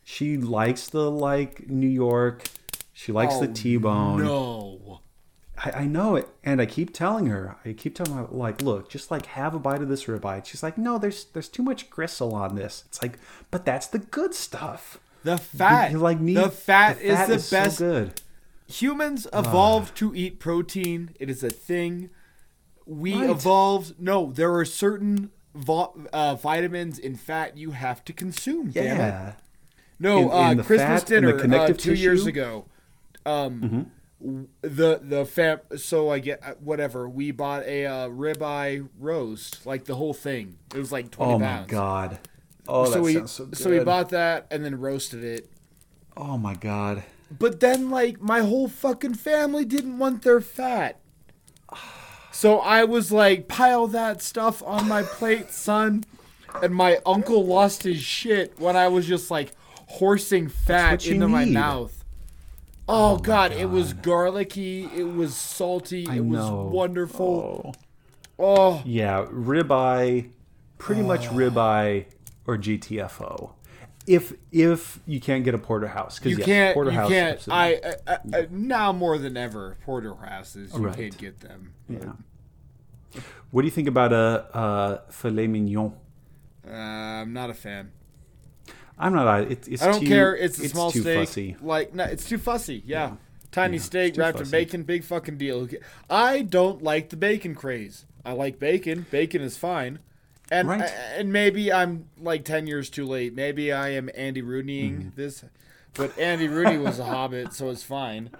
She likes the like New York. She likes the Oh, T-bone. No. I, I know it, and I keep telling her. I keep telling her, like, look, just like have a bite of this ribeye. She's like, no, there's there's too much gristle on this. It's like, but that's the good stuff. The fat. You like me? The fat, the fat is the best. So good. Humans evolved to eat protein. It is a thing. We Right. evolved. No, there are certain vo- uh, vitamins in fat you have to consume. Yeah. No, In- uh, in Christmas fat and the dinner uh, two years ago. Um, w- the the fam. So I get uh, whatever. We bought a uh, ribeye roast, like the whole thing. It was like twenty Oh my pounds. god. Oh, so that we sounds so good. so we bought that and then roasted it. Oh my god. But then, like, my whole fucking family didn't want their fat. So I was like, pile that stuff on my plate, son. And my uncle lost his shit when I was just like horsing fat into my need. mouth. Oh, god, it was garlicky, it was salty, I it was wonderful. Oh. Oh, Yeah, ribeye, pretty much ribeye or GTFO. If if you can't get a porterhouse, because you yes, can't, you can't. I, I, I now more than ever, porterhouses, you Right. can't get them. Yeah. What do you think about a, a filet mignon? Uh, I'm not a fan. I'm not. It's, it's I don't too, care. It's a small too steak. fussy. Like no, it's too fussy. Yeah, tiny Yeah, steak it's wrapped in bacon. Big fucking deal. I don't like the bacon craze. I like bacon. Bacon is fine. And Right. and maybe I'm like ten years too late. Maybe I am Andy Rooneying Mm-hmm. this, but Andy Rooney was a hobbit, so it's fine.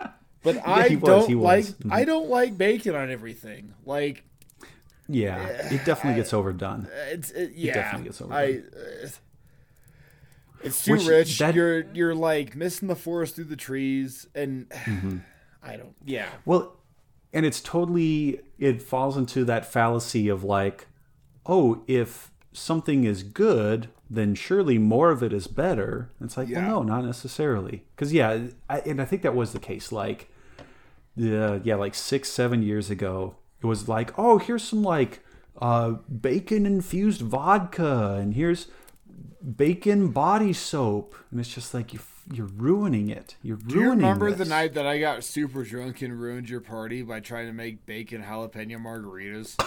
But I was, don't like Mhm. I don't like bacon on everything. Like Yeah, it definitely gets overdone. it's it, yeah. definitely gets overdone. I. Uh, it's too Which- rich. that- you're you're like missing the forest through the trees, and Mm-hmm. I don't. Yeah, Well, and it's totally it falls into that fallacy of like, oh, if something is good, then surely more of it is better. It's like, Yeah. well, no, not necessarily. Because yeah, I, and I think that was the case. Like, yeah, yeah, like six, seven years ago, it was like, oh, here's some like uh, bacon infused vodka, and here's bacon body soap, and it's just like you. You're ruining it. You're ruining. Do you remember the night that I got super drunk and ruined your party by trying to make bacon jalapeno margaritas?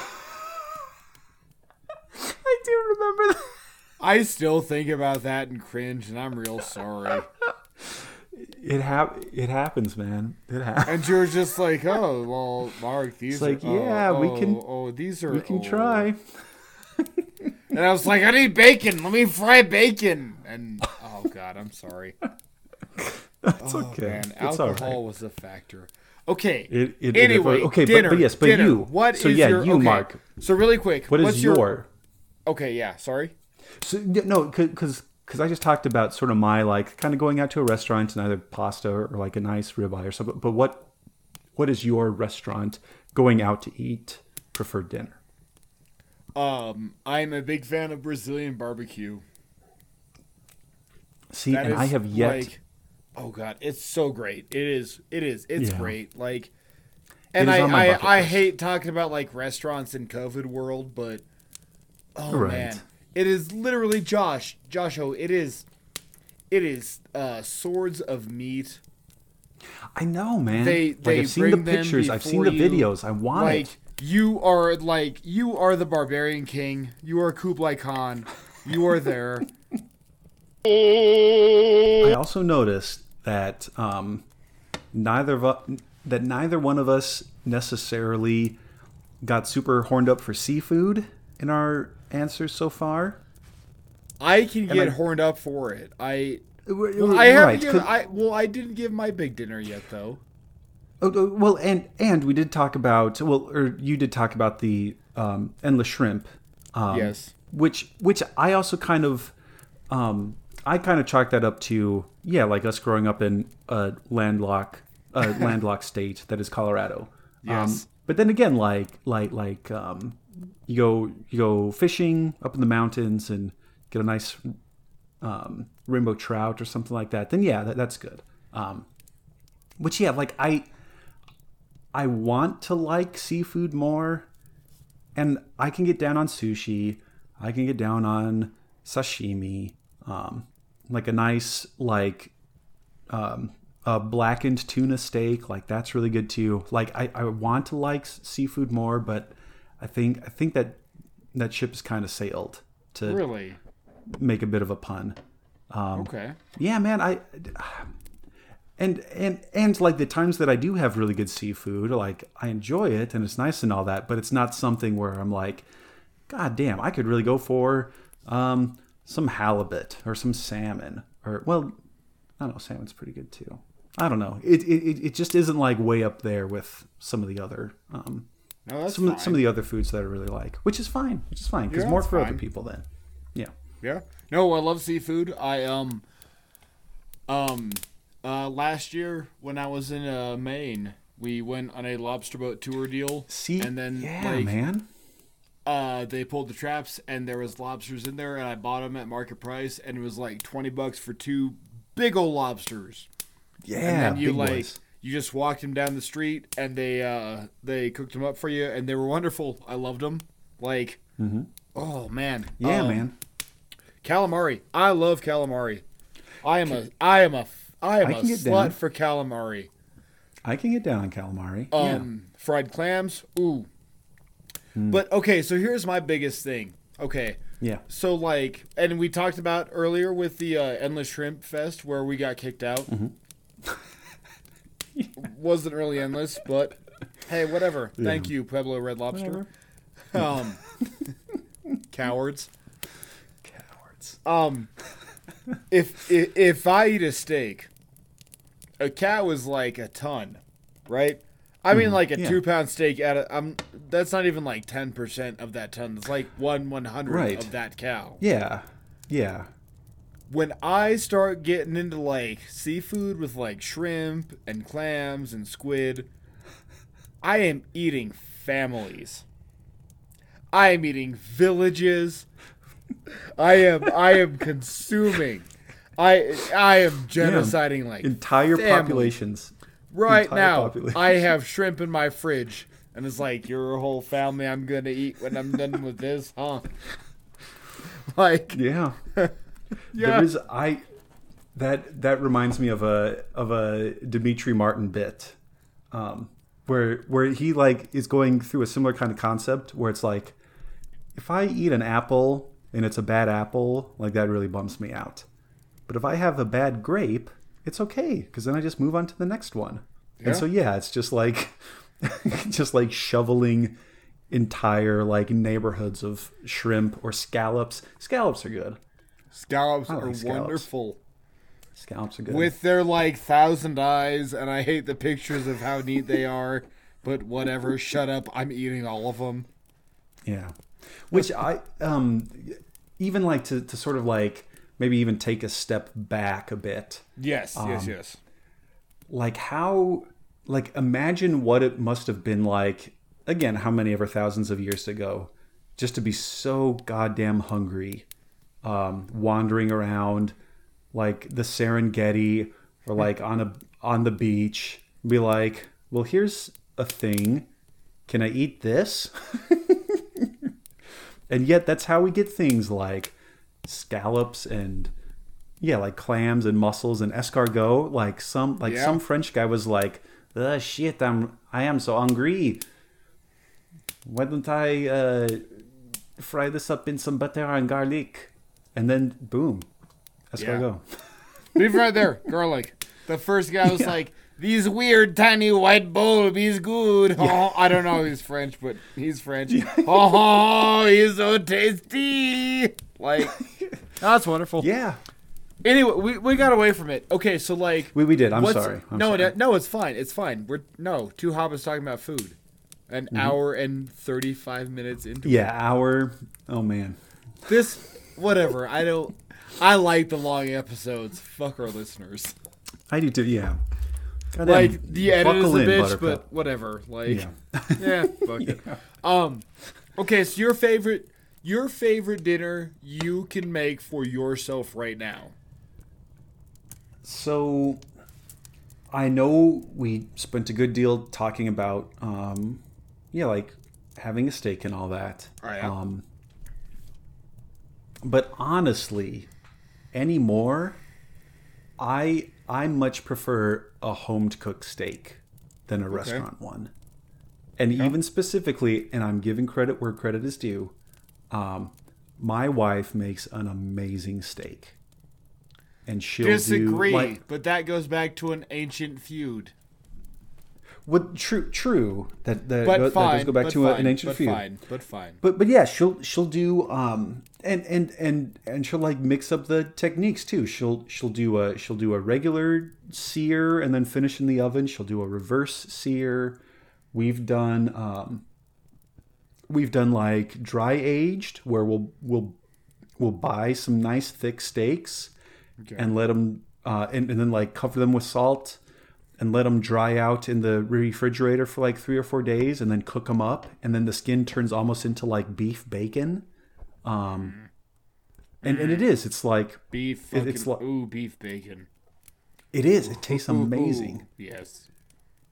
I do remember that. I still think about that and cringe, and I'm real sorry. It hap- It happens, man. It happens. And you're just like, "Oh, well, Mark, these like, are oh, yeah, we oh, can- Oh, oh these are We can oh." try. And I was like, "I need bacon. Let me fry bacon." And oh god, I'm sorry. It's Oh, okay. man, it's alcohol right. was a factor. Okay. It, it, anyway, it, okay, dinner, but, but yes, but dinner. you. What so is yeah, your, you, okay, Mark. So really quick, What what's is your? your? Okay, yeah. Sorry. So no, because because I just talked about sort of my like kind of going out to a restaurant and either pasta or like a nice ribeye or something. But what what is your restaurant going out to eat preferred dinner? Um, I'm a big fan of Brazilian barbecue. See, That and I have yet. Like, oh god, it's so great. It is. It is. It's Yeah. great. Like, and I on my bucket I, I hate talking about like restaurants in COVID world, but oh Right. man, it is literally Josh. Josho, it is. It is uh, swords of meat. I know, man. They like they I've seen the pictures. I've seen the you, videos. I want like it. You are like you are the barbarian king. You are Kublai Khan. You are there. I also noticed that um, neither of u- that neither one of us necessarily got super horned up for seafood in our answers so far. I can get I- horned up for it. I Well, I haven't right, given, I well I didn't give my big dinner yet though. Oh, oh, well, and and we did talk about well, or you did talk about the um, endless shrimp. Um, Yes. Which which I also kind of um, I kind of chalk that up to yeah, like us growing up in a landlocked a landlocked state that is Colorado. Yes. Um, but then again, like like like um, you go you go fishing up in the mountains and get a nice um, rainbow trout or something like that. Then yeah, that, that's good. Um, which yeah, like I I want to like seafood more, and I can get down on sushi. I can get down on sashimi, um, like a nice like um, a blackened tuna steak. Like that's really good too. Like I, I want to like seafood more, but I think I think that that ship has kind of sailed to Really? make a bit of a pun. Um, Okay. Yeah, man, I and and and like the times that I do have really good seafood, like I enjoy it and it's nice and all that, but it's not something where I'm like, God damn, I could really go for um, some halibut or some salmon or well, I don't know, salmon's pretty good too. I don't know. It it, it just isn't like way up there with some of the other um, No, some fine. of, some of the other foods that I really like, which is fine, which is fine because Yeah, more for other people then. Yeah. Yeah. No, I love seafood. I um um uh last year when I was in uh Maine, we went on a lobster boat tour deal. See, and then yeah, like man. uh they pulled the traps and there was lobsters in there and I bought them at market price and it was like 20 bucks for two big old lobsters. Yeah, and then you like boys. you just walked them down the street and they uh they cooked them up for you and they were wonderful. I loved them. Like oh man. Mm-hmm. Yeah, Um, man. Calamari. I love calamari. I am a I am a I am I a can get slut down. for calamari. I can get down on calamari. Um fried clams. Ooh. Hmm. But okay, so here's my biggest thing. Okay. yeah. Yeah. So like and we talked about earlier with the uh, endless shrimp fest where we got kicked out. Mm-hmm. Wasn't really endless, but hey, whatever. Thank you, Pueblo Red Lobster. Um cowards. Cowards. Um, if, if if I eat a steak, a cow is like a ton, right? I mean, like a Mm-hmm. yeah. two pound steak at a, I'm that's not even like ten percent of that ton. It's like one one hundred Right. of that cow. Yeah. Yeah. When I start getting into like seafood with like shrimp and clams and squid, I am eating families. I am eating villages. I am I am consuming. I I am genociding like Entire family. populations. right entire now. population. I have shrimp in my fridge, and it's like you're whole family. I'm gonna eat when I'm done with this, huh? Like Yeah. yeah, There is I that that reminds me of a of a Demetri Martin bit. Um where where he like is going through a similar kind of concept where it's like if I eat an apple and it's a bad apple, like that really bumps me out. But if I have a bad grape, it's okay because then I just move on to the next one. Yeah. And so yeah, it's just like just like shoveling entire like neighborhoods of shrimp or scallops. Scallops are good. scallops like are scallops. wonderful. Scallops are good. with their like thousand eyes, and I hate the pictures of how neat they are. But whatever, shut up. I'm eating all of them. Yeah. Which I um even like to, to sort of like maybe even take a step back a bit. Yes, Um, yes, yes. Like how like imagine what it must have been like again, how many ever thousands of years ago, just to be so goddamn hungry, um, wandering around like the Serengeti or like on a on the beach, be like, well here's a thing. Can I eat this? and yet that's how we get things like scallops and yeah like clams and mussels and escargot. Like some like Yeah. some french guy was like "The shit i'm i am so hungry. Why don't i uh fry this up in some butter and garlic? And then boom escargot. Leave right there, garlic. The first guy was like, "These weird tiny white bulbs, good." Oh, I don't know. He's French, but he's French. Oh, he's so tasty. Like, that's wonderful. yeah Anyway, we, we got away from it. Okay, so like, we, we did i'm sorry I'm no, sorry. no, no, it's fine. It's fine. We're no two hobbits talking about food. An mm-hmm. hour and thirty five minutes into it. yeah our oh man this. Whatever. I don't. I like the long episodes. Fuck our listeners. I do too. Yeah, Goddamn, like the edit is a bitch, Buttercup. but whatever. Like, Yeah. yeah, fuck it. Um, okay, so your favorite, your favorite dinner you can make for yourself right now. So, I know we spent a good deal talking about, um, yeah, like having a steak and all that. Oh, yeah. Um, but honestly, anymore, I I much prefer a home cooked steak than a restaurant one. And even specifically, and I'm giving credit where credit is due, um, my wife makes an amazing steak. And she'll Disagree, like but that goes back to an ancient feud. What true true that that, But go- that does go back to a- fine, an ancient but feud. fine, but fine. But but yeah, she'll she'll do um and and and and she'll like mix up the techniques too. She'll she'll do a she'll do a regular sear and then finish in the oven. She'll do a reverse sear. We've done um we've done like dry aged where we'll we'll we'll buy some nice thick steaks and let them uh and, and then like cover them with salt and let them dry out in the refrigerator for like three or four days and then cook them up and then the skin turns almost into like beef bacon. Um and, and it is. It's like Beef, fucking, it's like- ooh, beef bacon. it is. It tastes amazing Ooh, yes,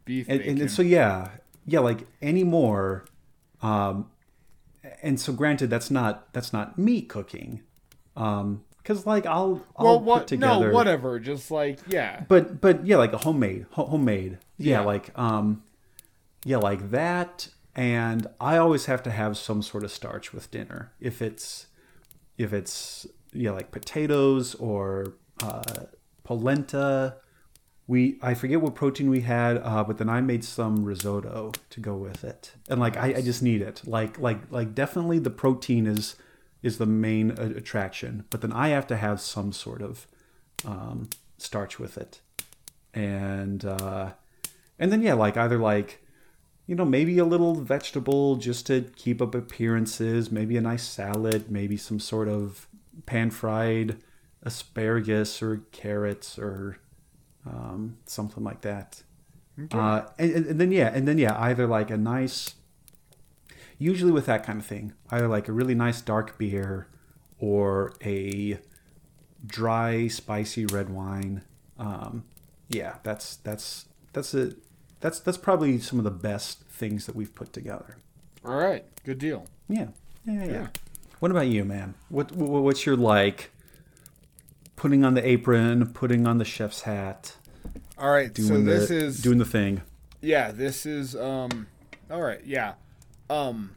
beef and, bacon. and, and so yeah. Yeah like anymore um and so granted that's not that's not me cooking. Um because like i'll i'll well, put what? together No, whatever. Just like yeah. but but yeah like a homemade ho- homemade yeah, Yeah. like um yeah like that and i always have to have some sort of starch with dinner if it's if it's yeah like potatoes or uh polenta we i forget what protein we had uh but then i made some risotto to go with it and like I, I just need it like like like definitely the protein is is the main a- attraction but then i have to have some sort of um starch with it. And uh and then yeah like either like you know maybe a little vegetable just to keep up appearances maybe a nice salad maybe some sort of pan fried asparagus or carrots or um, something like that. Uh, and, and and then yeah and then yeah either like a nice usually with that kind of thing either like a really nice dark beer or a dry spicy red wine um, yeah that's that's that's a that's that's probably some of the best things that we've put together All right, good deal. yeah yeah yeah, yeah. Yeah. what about you man what, what what's your like putting on the apron putting on the chef's hat All right, doing so the this is doing the thing yeah, this is um. All right, yeah, um.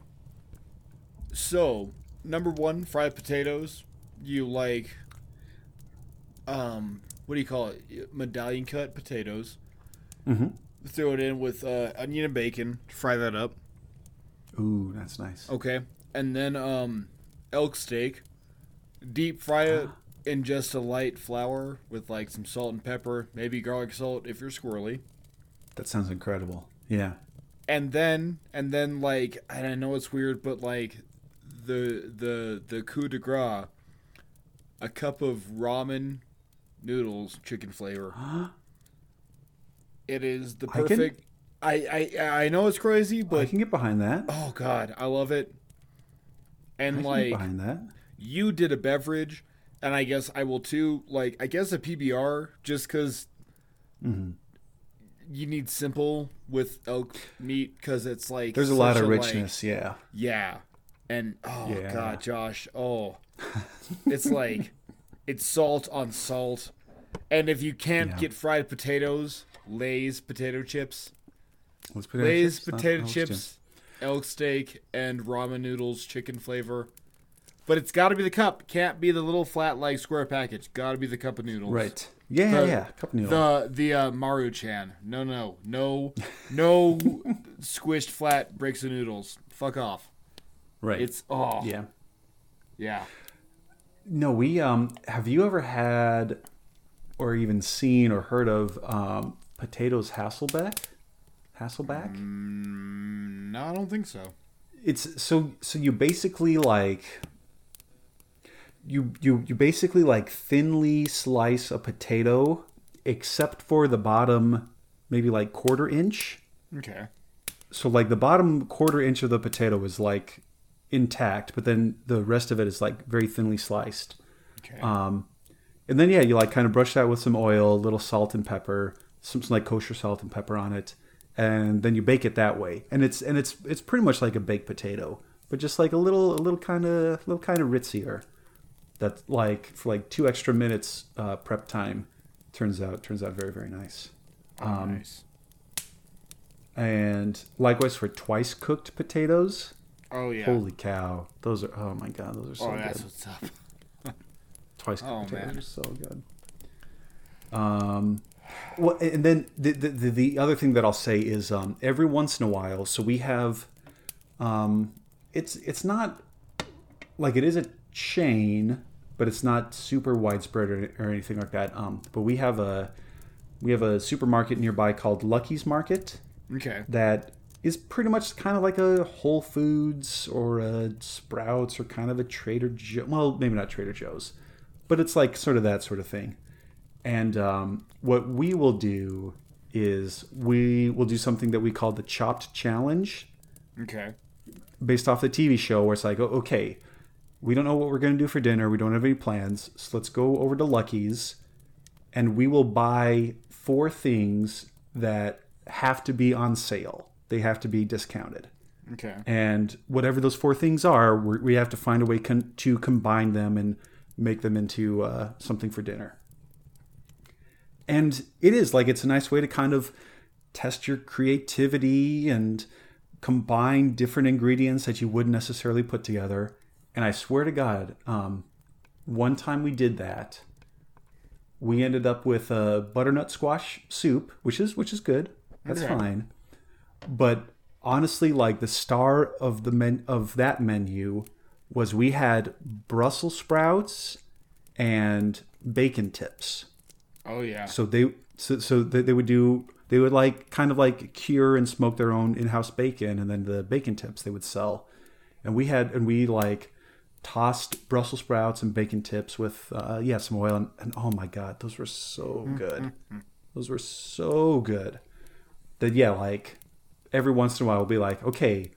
So number one, fried potatoes. You like um, what do you call it? Medallion cut potatoes. mm-hmm. Throw it in with uh, onion and bacon. Fry that up. ooh that's nice Okay, and then um, elk steak. Deep fry it in just a light flour with like some salt and pepper, maybe garlic salt if you're squirrely. that sounds incredible yeah and then and then like and I know it's weird, but like the the the coup de grace, a cup of ramen noodles, chicken flavor. It is the I can- perfect. I, I I know it's crazy, but i can get behind that oh god, I love it. And like behind that you did a beverage, and I guess I will too. Like I guess a PBR, just because Mhm. You need simple with elk meat, because it's like there's a lot of like- richness yeah yeah. And oh Yeah. god, Josh, oh. It's like it's salt on salt. And if you can't Yeah. get fried potatoes, Lay's potato chips, Let's put it in Lay's chips. Potato not chips, elk steak, and ramen noodles, chicken flavor. But it's got to be the cup. Can't be the little flat like square package. Got to be the cup of noodles. right yeah The- yeah cup noodle The the uh, Maruchan. No, no, no, no. squished flat breaks of noodles. Fuck off. right It's oh yeah yeah. No, we um have you ever had or even seen or heard of um potatoes Hasselbeck? Hasselback? Mm, no, I don't think so. It's so so you basically like you you you basically like thinly slice a potato except for the bottom maybe like quarter inch. Okay. So like the bottom quarter inch of the potato is like intact, but then the rest of it is like very thinly sliced. Okay. Um, and then yeah, you like kind of brush that with some oil, a little salt and pepper, some, some like kosher salt and pepper on it, and then you bake it that way. And it's and it's it's pretty much like a baked potato, but just like a little a little kind of a little kind of ritzier. That like for like two extra minutes uh, prep time turns out turns out very very nice. Oh, um, nice. And likewise for twice cooked potatoes. Oh yeah. Holy cow, those are oh my god, those are so oh, good. that's what's up. Twice cooked Oh, potatoes man. are so good. Um, well, and then the, the the the other thing that I'll say is um, every once in a while, so we have, um, it's it's not like it is a chain, but it's not super widespread or, or anything like that. Um, but we have a we have a supermarket nearby called Lucky's Market Okay. that is pretty much kind of like a Whole Foods or a Sprouts or kind of a Trader Joe. Well, maybe not Trader Joe's, but it's like sort of that sort of thing. And um, what we will do is we will do something that we call the Chopped Challenge, Okay. based off the TV show, where it's like, okay, we don't know what we're going to do for dinner. We don't have any plans. So let's go over to Lucky's and we will buy four things that have to be on sale. They have to be discounted. Okay. And whatever those four things are, we we have to find a way con- to combine them and make them into uh, something for dinner. And it is like it's a nice way to kind of test your creativity and combine different ingredients that you wouldn't necessarily put together. And I swear to God, um, one time we did that, we ended up with a butternut squash soup, which is which is good. That's Okay. fine. But honestly, like the star of the men of that menu was we had Brussels sprouts and bacon tips. Oh yeah. So they so, so they, they would do they would like kind of like cure and smoke their own in-house bacon and then the bacon tips they would sell. And we had and we like tossed Brussels sprouts and bacon tips with uh, yeah some oil and, and oh my god those were so good. Those were so good. That yeah like every once in a while we'll be like okay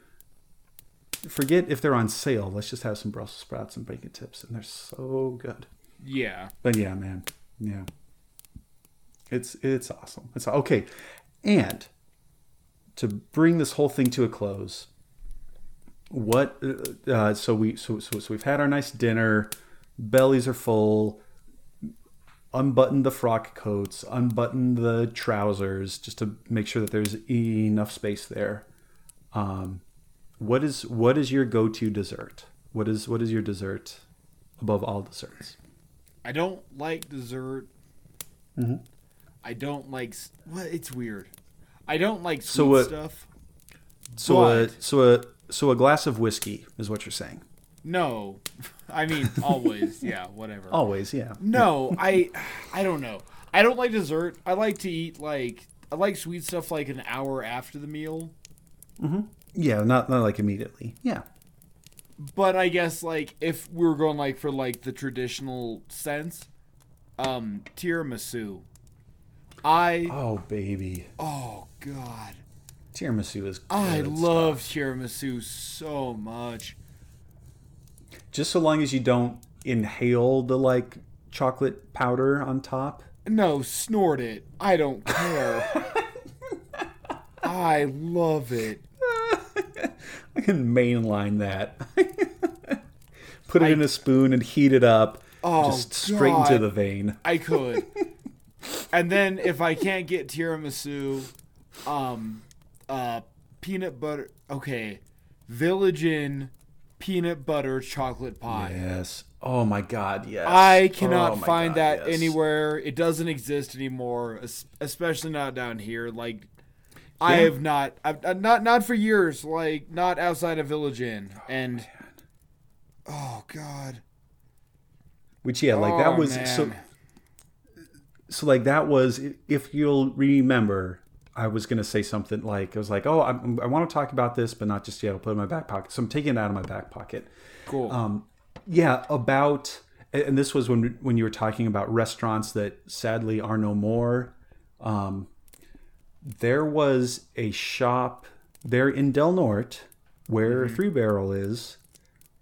forget if they're on sale let's just have some Brussels sprouts and bacon tips and they're so good. yeah. But yeah, man, yeah, it's it's awesome. It's okay, and to bring this whole thing to a close, what? Uh, so we so, so so we've had our nice dinner, bellies are full. Unbutton the frock coats, unbutton the trousers, just to make sure that there's enough space there. Um, what is what is your go-to dessert? What is what is your dessert above all desserts? I don't like dessert. Mm-hmm. I don't like what? It's weird. I don't like sweet So, uh, stuff. So a so a so a glass of whiskey is what you're saying. No, I mean always. yeah, whatever. Always, yeah. No, I I don't know. I don't like dessert. I like to eat like I like sweet stuff like an hour after the meal. Mm-hmm. Yeah, not not like immediately. Yeah. But I guess like if we were going like for like the traditional sense, um tiramisu. I Oh baby, oh god. Tiramisu is. I love stuff. tiramisu so much. Just so long as you don't inhale the like chocolate powder on top. No, snort it. I don't care. I love it. I can mainline that. Put it I- in a spoon and heat it up. Oh, just straight into the vein. I could. and then if I can't get tiramisu, um, uh, peanut butter. Okay, Village Inn peanut butter chocolate pie. Yes. Oh my God. Yes. I cannot Oh find God, that yes. anywhere. It doesn't exist anymore, especially not down here. Like, I have not, I've uh, not, not for years. Like, not outside of Village Inn, and oh god, Which yeah, like that Oh, was so. so like that was if you'll remember i was going to say something like i was like oh I, I want to talk about this but not just yet i'll put it in my back pocket so i'm taking it out of my back pocket cool. um, yeah about and this was when when you were talking about restaurants that sadly are no more um, there was a shop there in Del Norte where Mm-hmm. Three Barrel is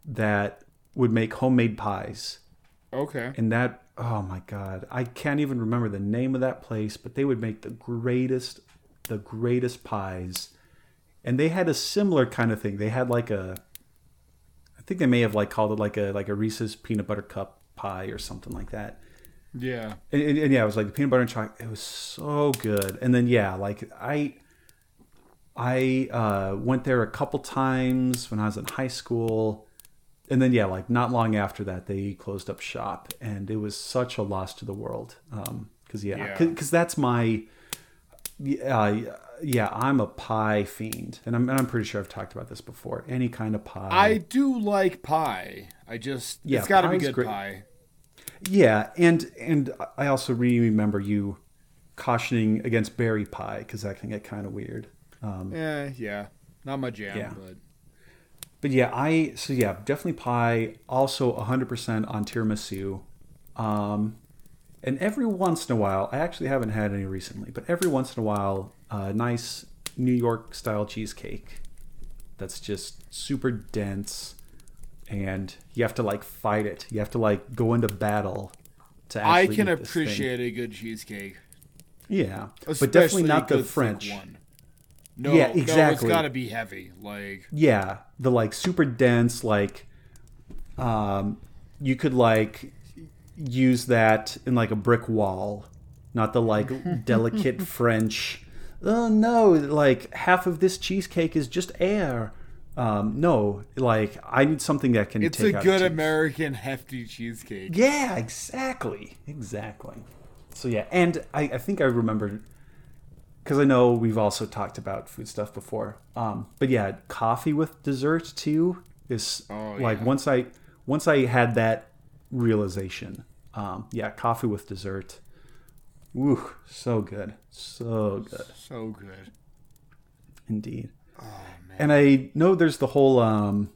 that would make homemade pies. Okay. And that, oh my God, I can't even remember the name of that place, but they would make the greatest, the greatest pies. And they had a similar kind of thing. They had like a, I think they may have like called it like a like a Reese's peanut butter cup pie or something like that. Yeah. And, and, and yeah, it was like the peanut butter and chocolate. It was so good. And then yeah, like I, I uh, went there a couple times when I was in high school, and then yeah, like not long after that, they closed up shop, and it was such a loss to the world. Um, because yeah, Yeah. because that's my, uh, yeah, I'm a pie fiend, and I'm and I'm pretty sure I've talked about this before. Any kind of pie, I do like pie. I just Yeah, it's got to be good great. pie. Yeah, and and I also really remember you cautioning against berry pie because that can get kind of weird. Um, Eh, yeah. Not my jam, Yeah. but but yeah, I so yeah, definitely pie. Also, 100% on tiramisu. Um, and every once in a while, I actually haven't had any recently, but every once in a while, a nice New York style cheesecake that's just super dense, and you have to like fight it. You have to like go into battle. To I can this thing. appreciate a good cheesecake. Yeah, but definitely not the French. one. No, Yeah, No, it's got to be heavy. Like Yeah, the like super dense, like, um, you could like use that in like a brick wall, not the like delicate French. Oh no! Like half of this cheesecake is just air. Um, no, like I need something that can. it's take a out good tooth. American hefty cheesecake. Yeah, exactly, exactly. So yeah, and I, I think I remember because I know we've also talked about food stuff before. Um, but yeah, coffee with dessert too is Oh, like yeah. once I once I had that realization. Um, yeah, coffee with dessert. Woo, so good, so good So good. indeed. Oh man. And I know there's the whole um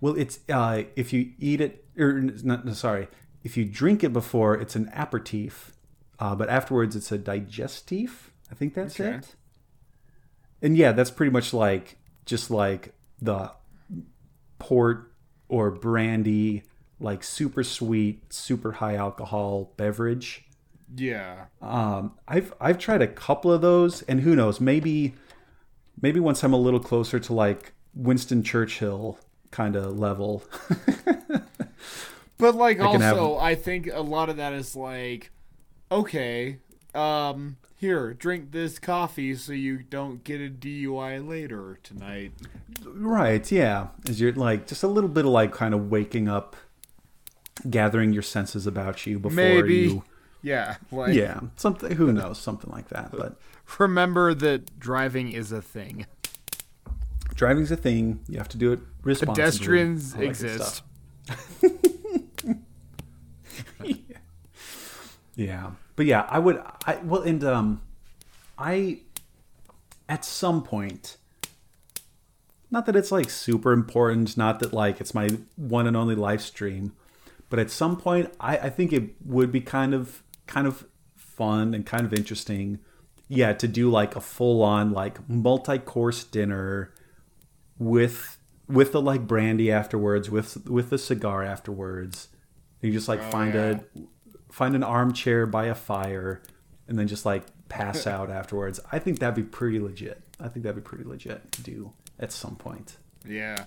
well it's uh if you eat it or not no, sorry, if you drink it before it's an aperitif, uh, but afterwards it's a digestif. I think that's Okay. it. And yeah, that's pretty much like just like the port or brandy, like super sweet, super high alcohol beverage. Yeah. Um, I've I've tried a couple of those, and who knows, maybe maybe once I'm a little closer to like Winston Churchill kind of level. But like I can have- also, I think a lot of that is like, okay, um, here, drink this coffee so you don't get a DUI later tonight. right? Yeah, as you're like just a little bit of like kind of waking up, gathering your senses about you before Maybe. you. Yeah. Like, Yeah, something. Who knows? Something like that. But remember that driving is a thing. driving's a thing. You have to do it responsibly. Pedestrians exist. stuff. Yeah, but yeah, I would. I well, and um, I at some point, not that it's like super important, not that like it's my one and only live stream, but at some point, I I think it would be kind of kind of fun and kind of interesting, yeah, to do like a full on like multi course dinner with with the like brandy afterwards, with with the cigar afterwards. You just like oh, find yeah. a find an armchair by a fire and then just like pass out afterwards. I think that'd be pretty legit. I think that'd be pretty legit to do at some point. Yeah.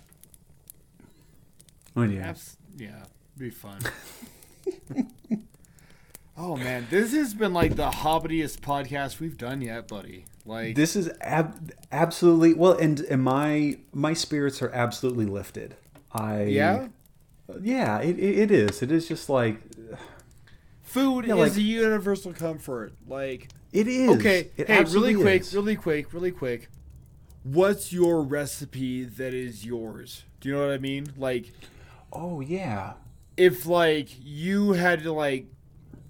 Oh yeah. Yeah. Be fun. oh man, this has been like the hobbitiest podcast we've done yet, buddy. Like This is ab- absolutely well and, and my my spirits are absolutely lifted. I Yeah? Yeah, it, it, it is. It is just like food Yeah, is like- a universal comfort. Like it is. Okay, It hey, really quick, is. really quick, really quick. What's your recipe that is yours? Do you know what I mean? Like, Oh yeah. If like you had to like,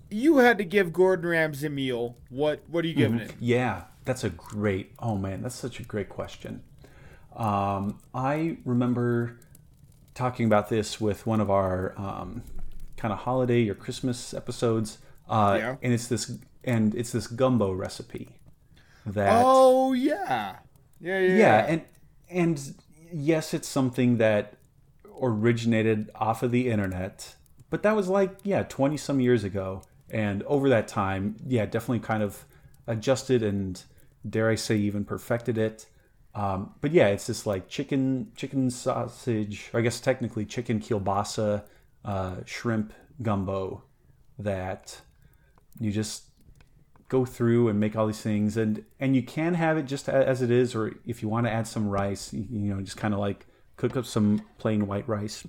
you had to give Gordon Ramsay a meal, what what are you giving it? Yeah, that's a great. Oh man, that's such a great question. Um, I remember talking about this with one of our um, kind of holiday or Christmas episodes, uh, Yeah. and it's this and it's this gumbo recipe. that Oh yeah, yeah, yeah. yeah and and yes it's something that originated off of the internet but that was like yeah 20 some years ago. And over that time yeah definitely kind of adjusted and dare i say even perfected it. Um, but yeah it's just like chicken chicken sausage i guess technically chicken kielbasa uh, shrimp gumbo that you just go through and make all these things. And and you can have it just as it is or if you want to add some rice you know just kind of like cook up some plain white rice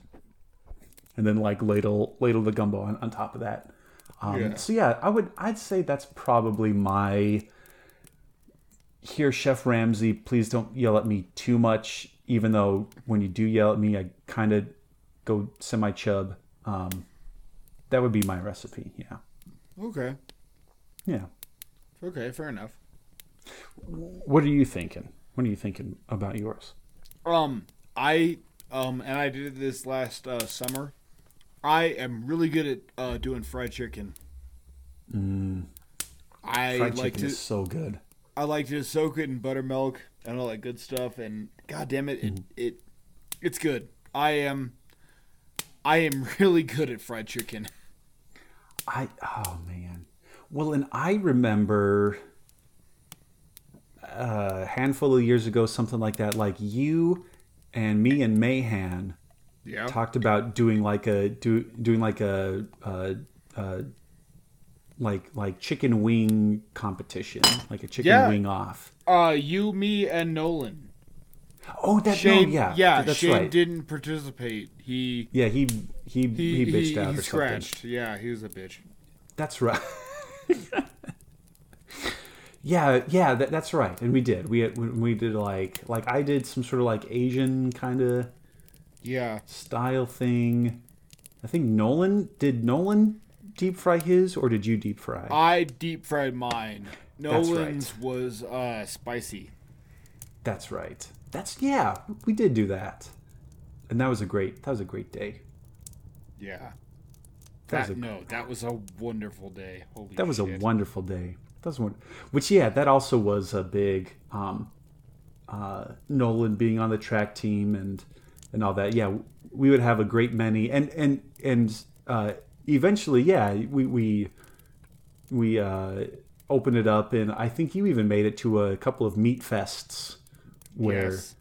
and then like ladle ladle the gumbo on, on top of that um, Yeah. so yeah i would i'd say that's probably my here chef ramsay please don't yell at me too much even though when you do yell at me i kind of go semi chub um, that would be my recipe yeah Okay, yeah okay, fair enough. What are you thinking? What are you thinking about yours? Um, I um, and I did this last uh, summer. I am really good at uh, doing fried chicken. Mm. I Fried like chicken to is so good. I like to soak it in buttermilk and all that good stuff. And god damn it, it, it it's good. I am I am really good at fried chicken. I oh man. Well, and I remember a handful of years ago, something like that. Like you and me and Mayhan Yeah. talked about doing like a do doing like a uh, uh, like like chicken wing competition, like a chicken Yeah. wing off. Uh, you, me, and Nolan. Oh, that Shane, no, yeah, yeah, that's Shane right. didn't participate. He yeah, he he he he, bitched he, out he or something. scratched. Yeah, he was a bitch. That's right. yeah, yeah, that, that's right. And we did. We we we did like like I did some sort of like Asian kind of Yeah. style thing. I think Nolan did Nolan deep fry his or did you deep fry? I deep fried mine. That's right. Nolan's was uh spicy. That's right. That's yeah, we did do that. And that was a great that was a great day. Yeah. That That, a- no, that was a wonderful day. Holy That was a wonderful day. That was one, which yeah, that also was a big um, uh, Nolan being on the track team and and all that. Yeah, we would have a great many, and and and uh, eventually, yeah, we we we uh, opened it up, and I think you even made it to a couple of meat fests where Yes.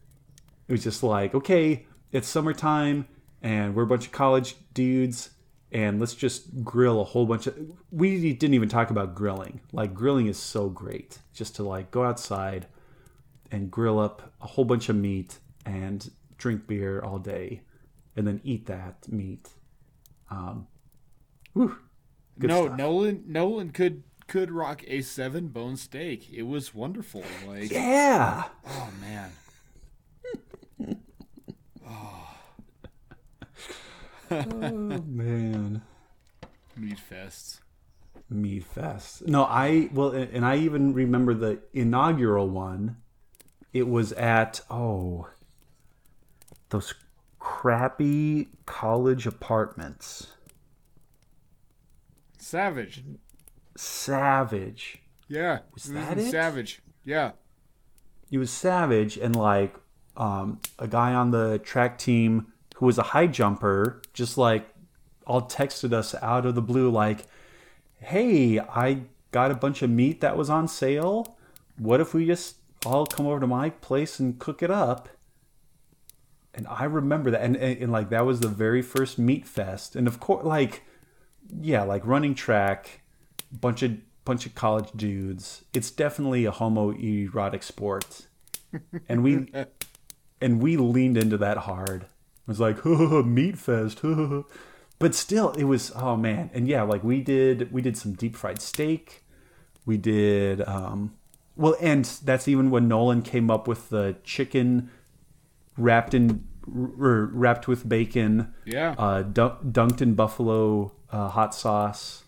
it was just like, okay, it's summertime and we're a bunch of college dudes and let's just grill a whole bunch of we didn't even talk about grilling. Like grilling is so great. Just to like go outside and grill up a whole bunch of meat and drink beer all day and then eat that meat. Um whew, no, stuff. Nolan Nolan could could rock a seven bone steak. It was wonderful. Like Yeah. oh man. Oh man. Meat fests. Meat Fest. No, I well, and I even remember the inaugural one. It was at oh, those crappy college apartments. Savage. Savage. Yeah. Was it that it? Savage. Yeah. He was savage, and like um, a guy on the track team who was a high jumper, just like all texted us out of the blue, like, "Hey, I got a bunch of meat that was on sale. What if we just all come over to my place and cook it up?" And I remember that, and, and, and like that was the very first meat fest, and of course, like, yeah, like running track, bunch of bunch of college dudes. It's definitely a homoerotic sport, and we and we leaned into that hard. It was like meat fest, but still, it was oh man, and yeah, like we did we did some deep fried steak. We did um, well, and that's even when Nolan came up with the chicken wrapped in wrapped with bacon Yeah. uh, dun- dunked in buffalo uh, hot sauce.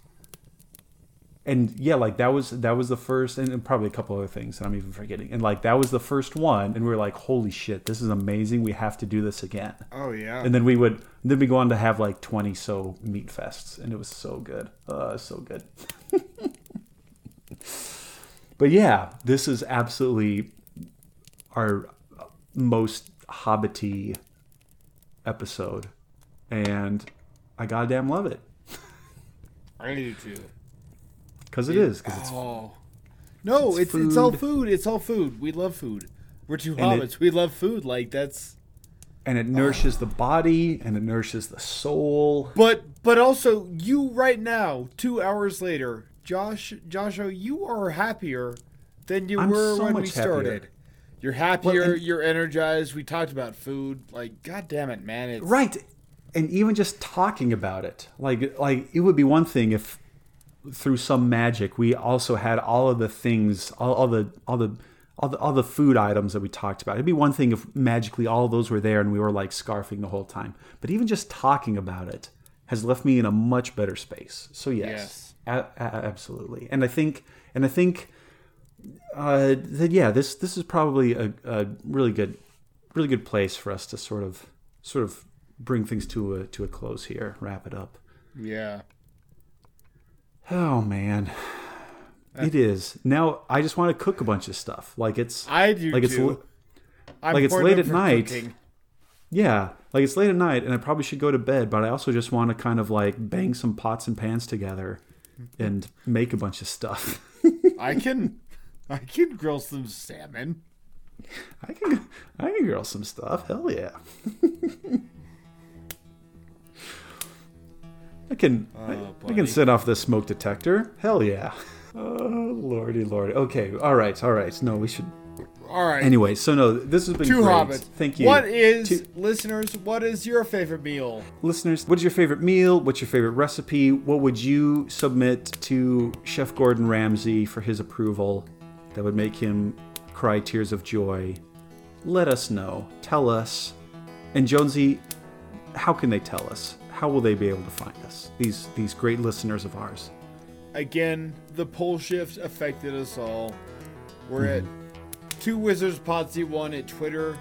And yeah, like that was that was the first, and, and probably a couple other things that I'm even forgetting. And like that was the first one, and we were like, "Holy shit, this is amazing! We have to do this again." oh yeah. And then we would then we go on to have like 20 so meat fests, and it was so good, uh, so good. but yeah, this is absolutely our most hobbity episode, and I goddamn love it I do too. Because it is. Because it's Oh. No, It's it's it's, all food. It's all food. We love food. We're two And it- hobbits. we love food. Like that's and it nourishes the body and it nourishes the soul. But but also you right now, two hours later, Josh Joshua, you are happier than you I'm were so when we much happier. started. You're happier, and- you're energized. We talked about food. Like, god damn it, man. It's Right. And even just talking about it. Like like it would be one thing if through some magic we also had all of the things all, all the all the all the all the food items that we talked about. It'd be one thing if magically all of those were there and we were like scarfing the whole time. But even just talking about it has left me in a much better space. So yes, Yes. A- a- absolutely. And I think and I think uh, that yeah, this this is probably a, a really good really good place for us to sort of sort of bring things to a to a close here, wrap it up. Yeah. Oh man. It is. Now I just want to cook a bunch of stuff. Like it's I do like it's too. l- I'm like it's late at night. cooking. yeah, like it's late at night and I probably should go to bed, but I also just want to kind of like bang some pots and pans together and make a bunch of stuff. I can I can grill some salmon. I can I can grill some stuff. Hell yeah. I can oh, I, I can set off the smoke detector. Hell yeah. Oh lordy lordy. Okay, all right, all right. No, we should. All right. Anyway, so no, this has been Two great. hobbits. Thank you. What is Two- listeners, what is your favorite meal? listeners? What's your favorite meal? What's your favorite recipe? What would you submit to Chef Gordon Ramsay for his approval that would make him cry tears of joy? Let us know. Tell us. And Jonesy, how can they tell us? How will they be able to find us? These these great listeners of ours. Again, the pole shift affected us all. We're at two wizards pod c1 at Twitter,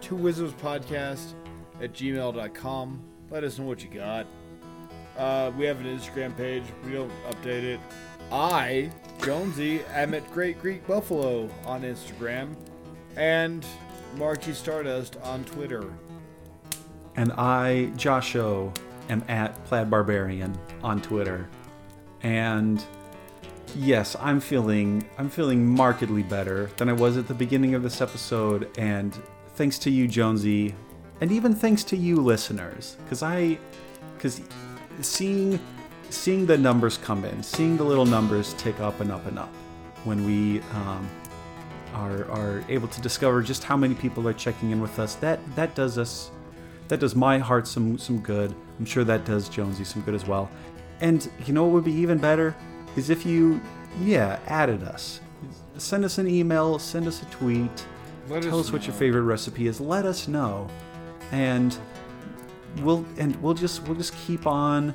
two wizards podcast at gmail.com. Let us know what you got. Uh, we have an Instagram page. We don't update it. I, Jonesy, am at Great Greek Buffalo on Instagram and Marky Stardust on Twitter. And I, Josho, am at Plaid Barbarian on Twitter. And yes, I'm feeling I'm feeling markedly better than I was at the beginning of this episode. And thanks to you, Jonesy, and even thanks to you, listeners, because I, because seeing seeing the numbers come in, seeing the little numbers tick up and up and up, when we um, are are able to discover just how many people are checking in with us, that that does us that does my heart some some good. I'm sure that does Jonesy some good as well. And you know what would be even better is if you yeah added us. Send us an email, send us a tweet, Let tell us what your favorite recipe is. Let us know, and we'll and we'll just we'll just keep on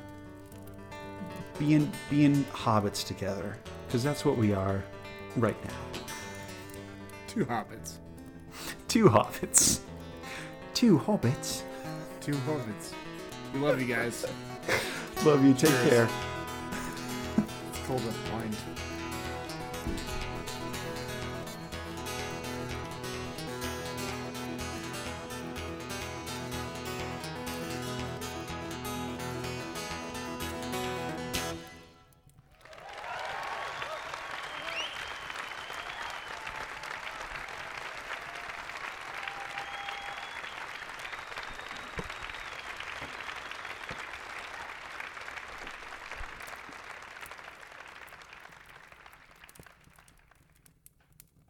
being being hobbits together because that's what we are right now. Two hobbits. Two hobbits. Two hobbits. Two hobbits. We love you guys. Love you. Take Cheers. care. It's called a blind.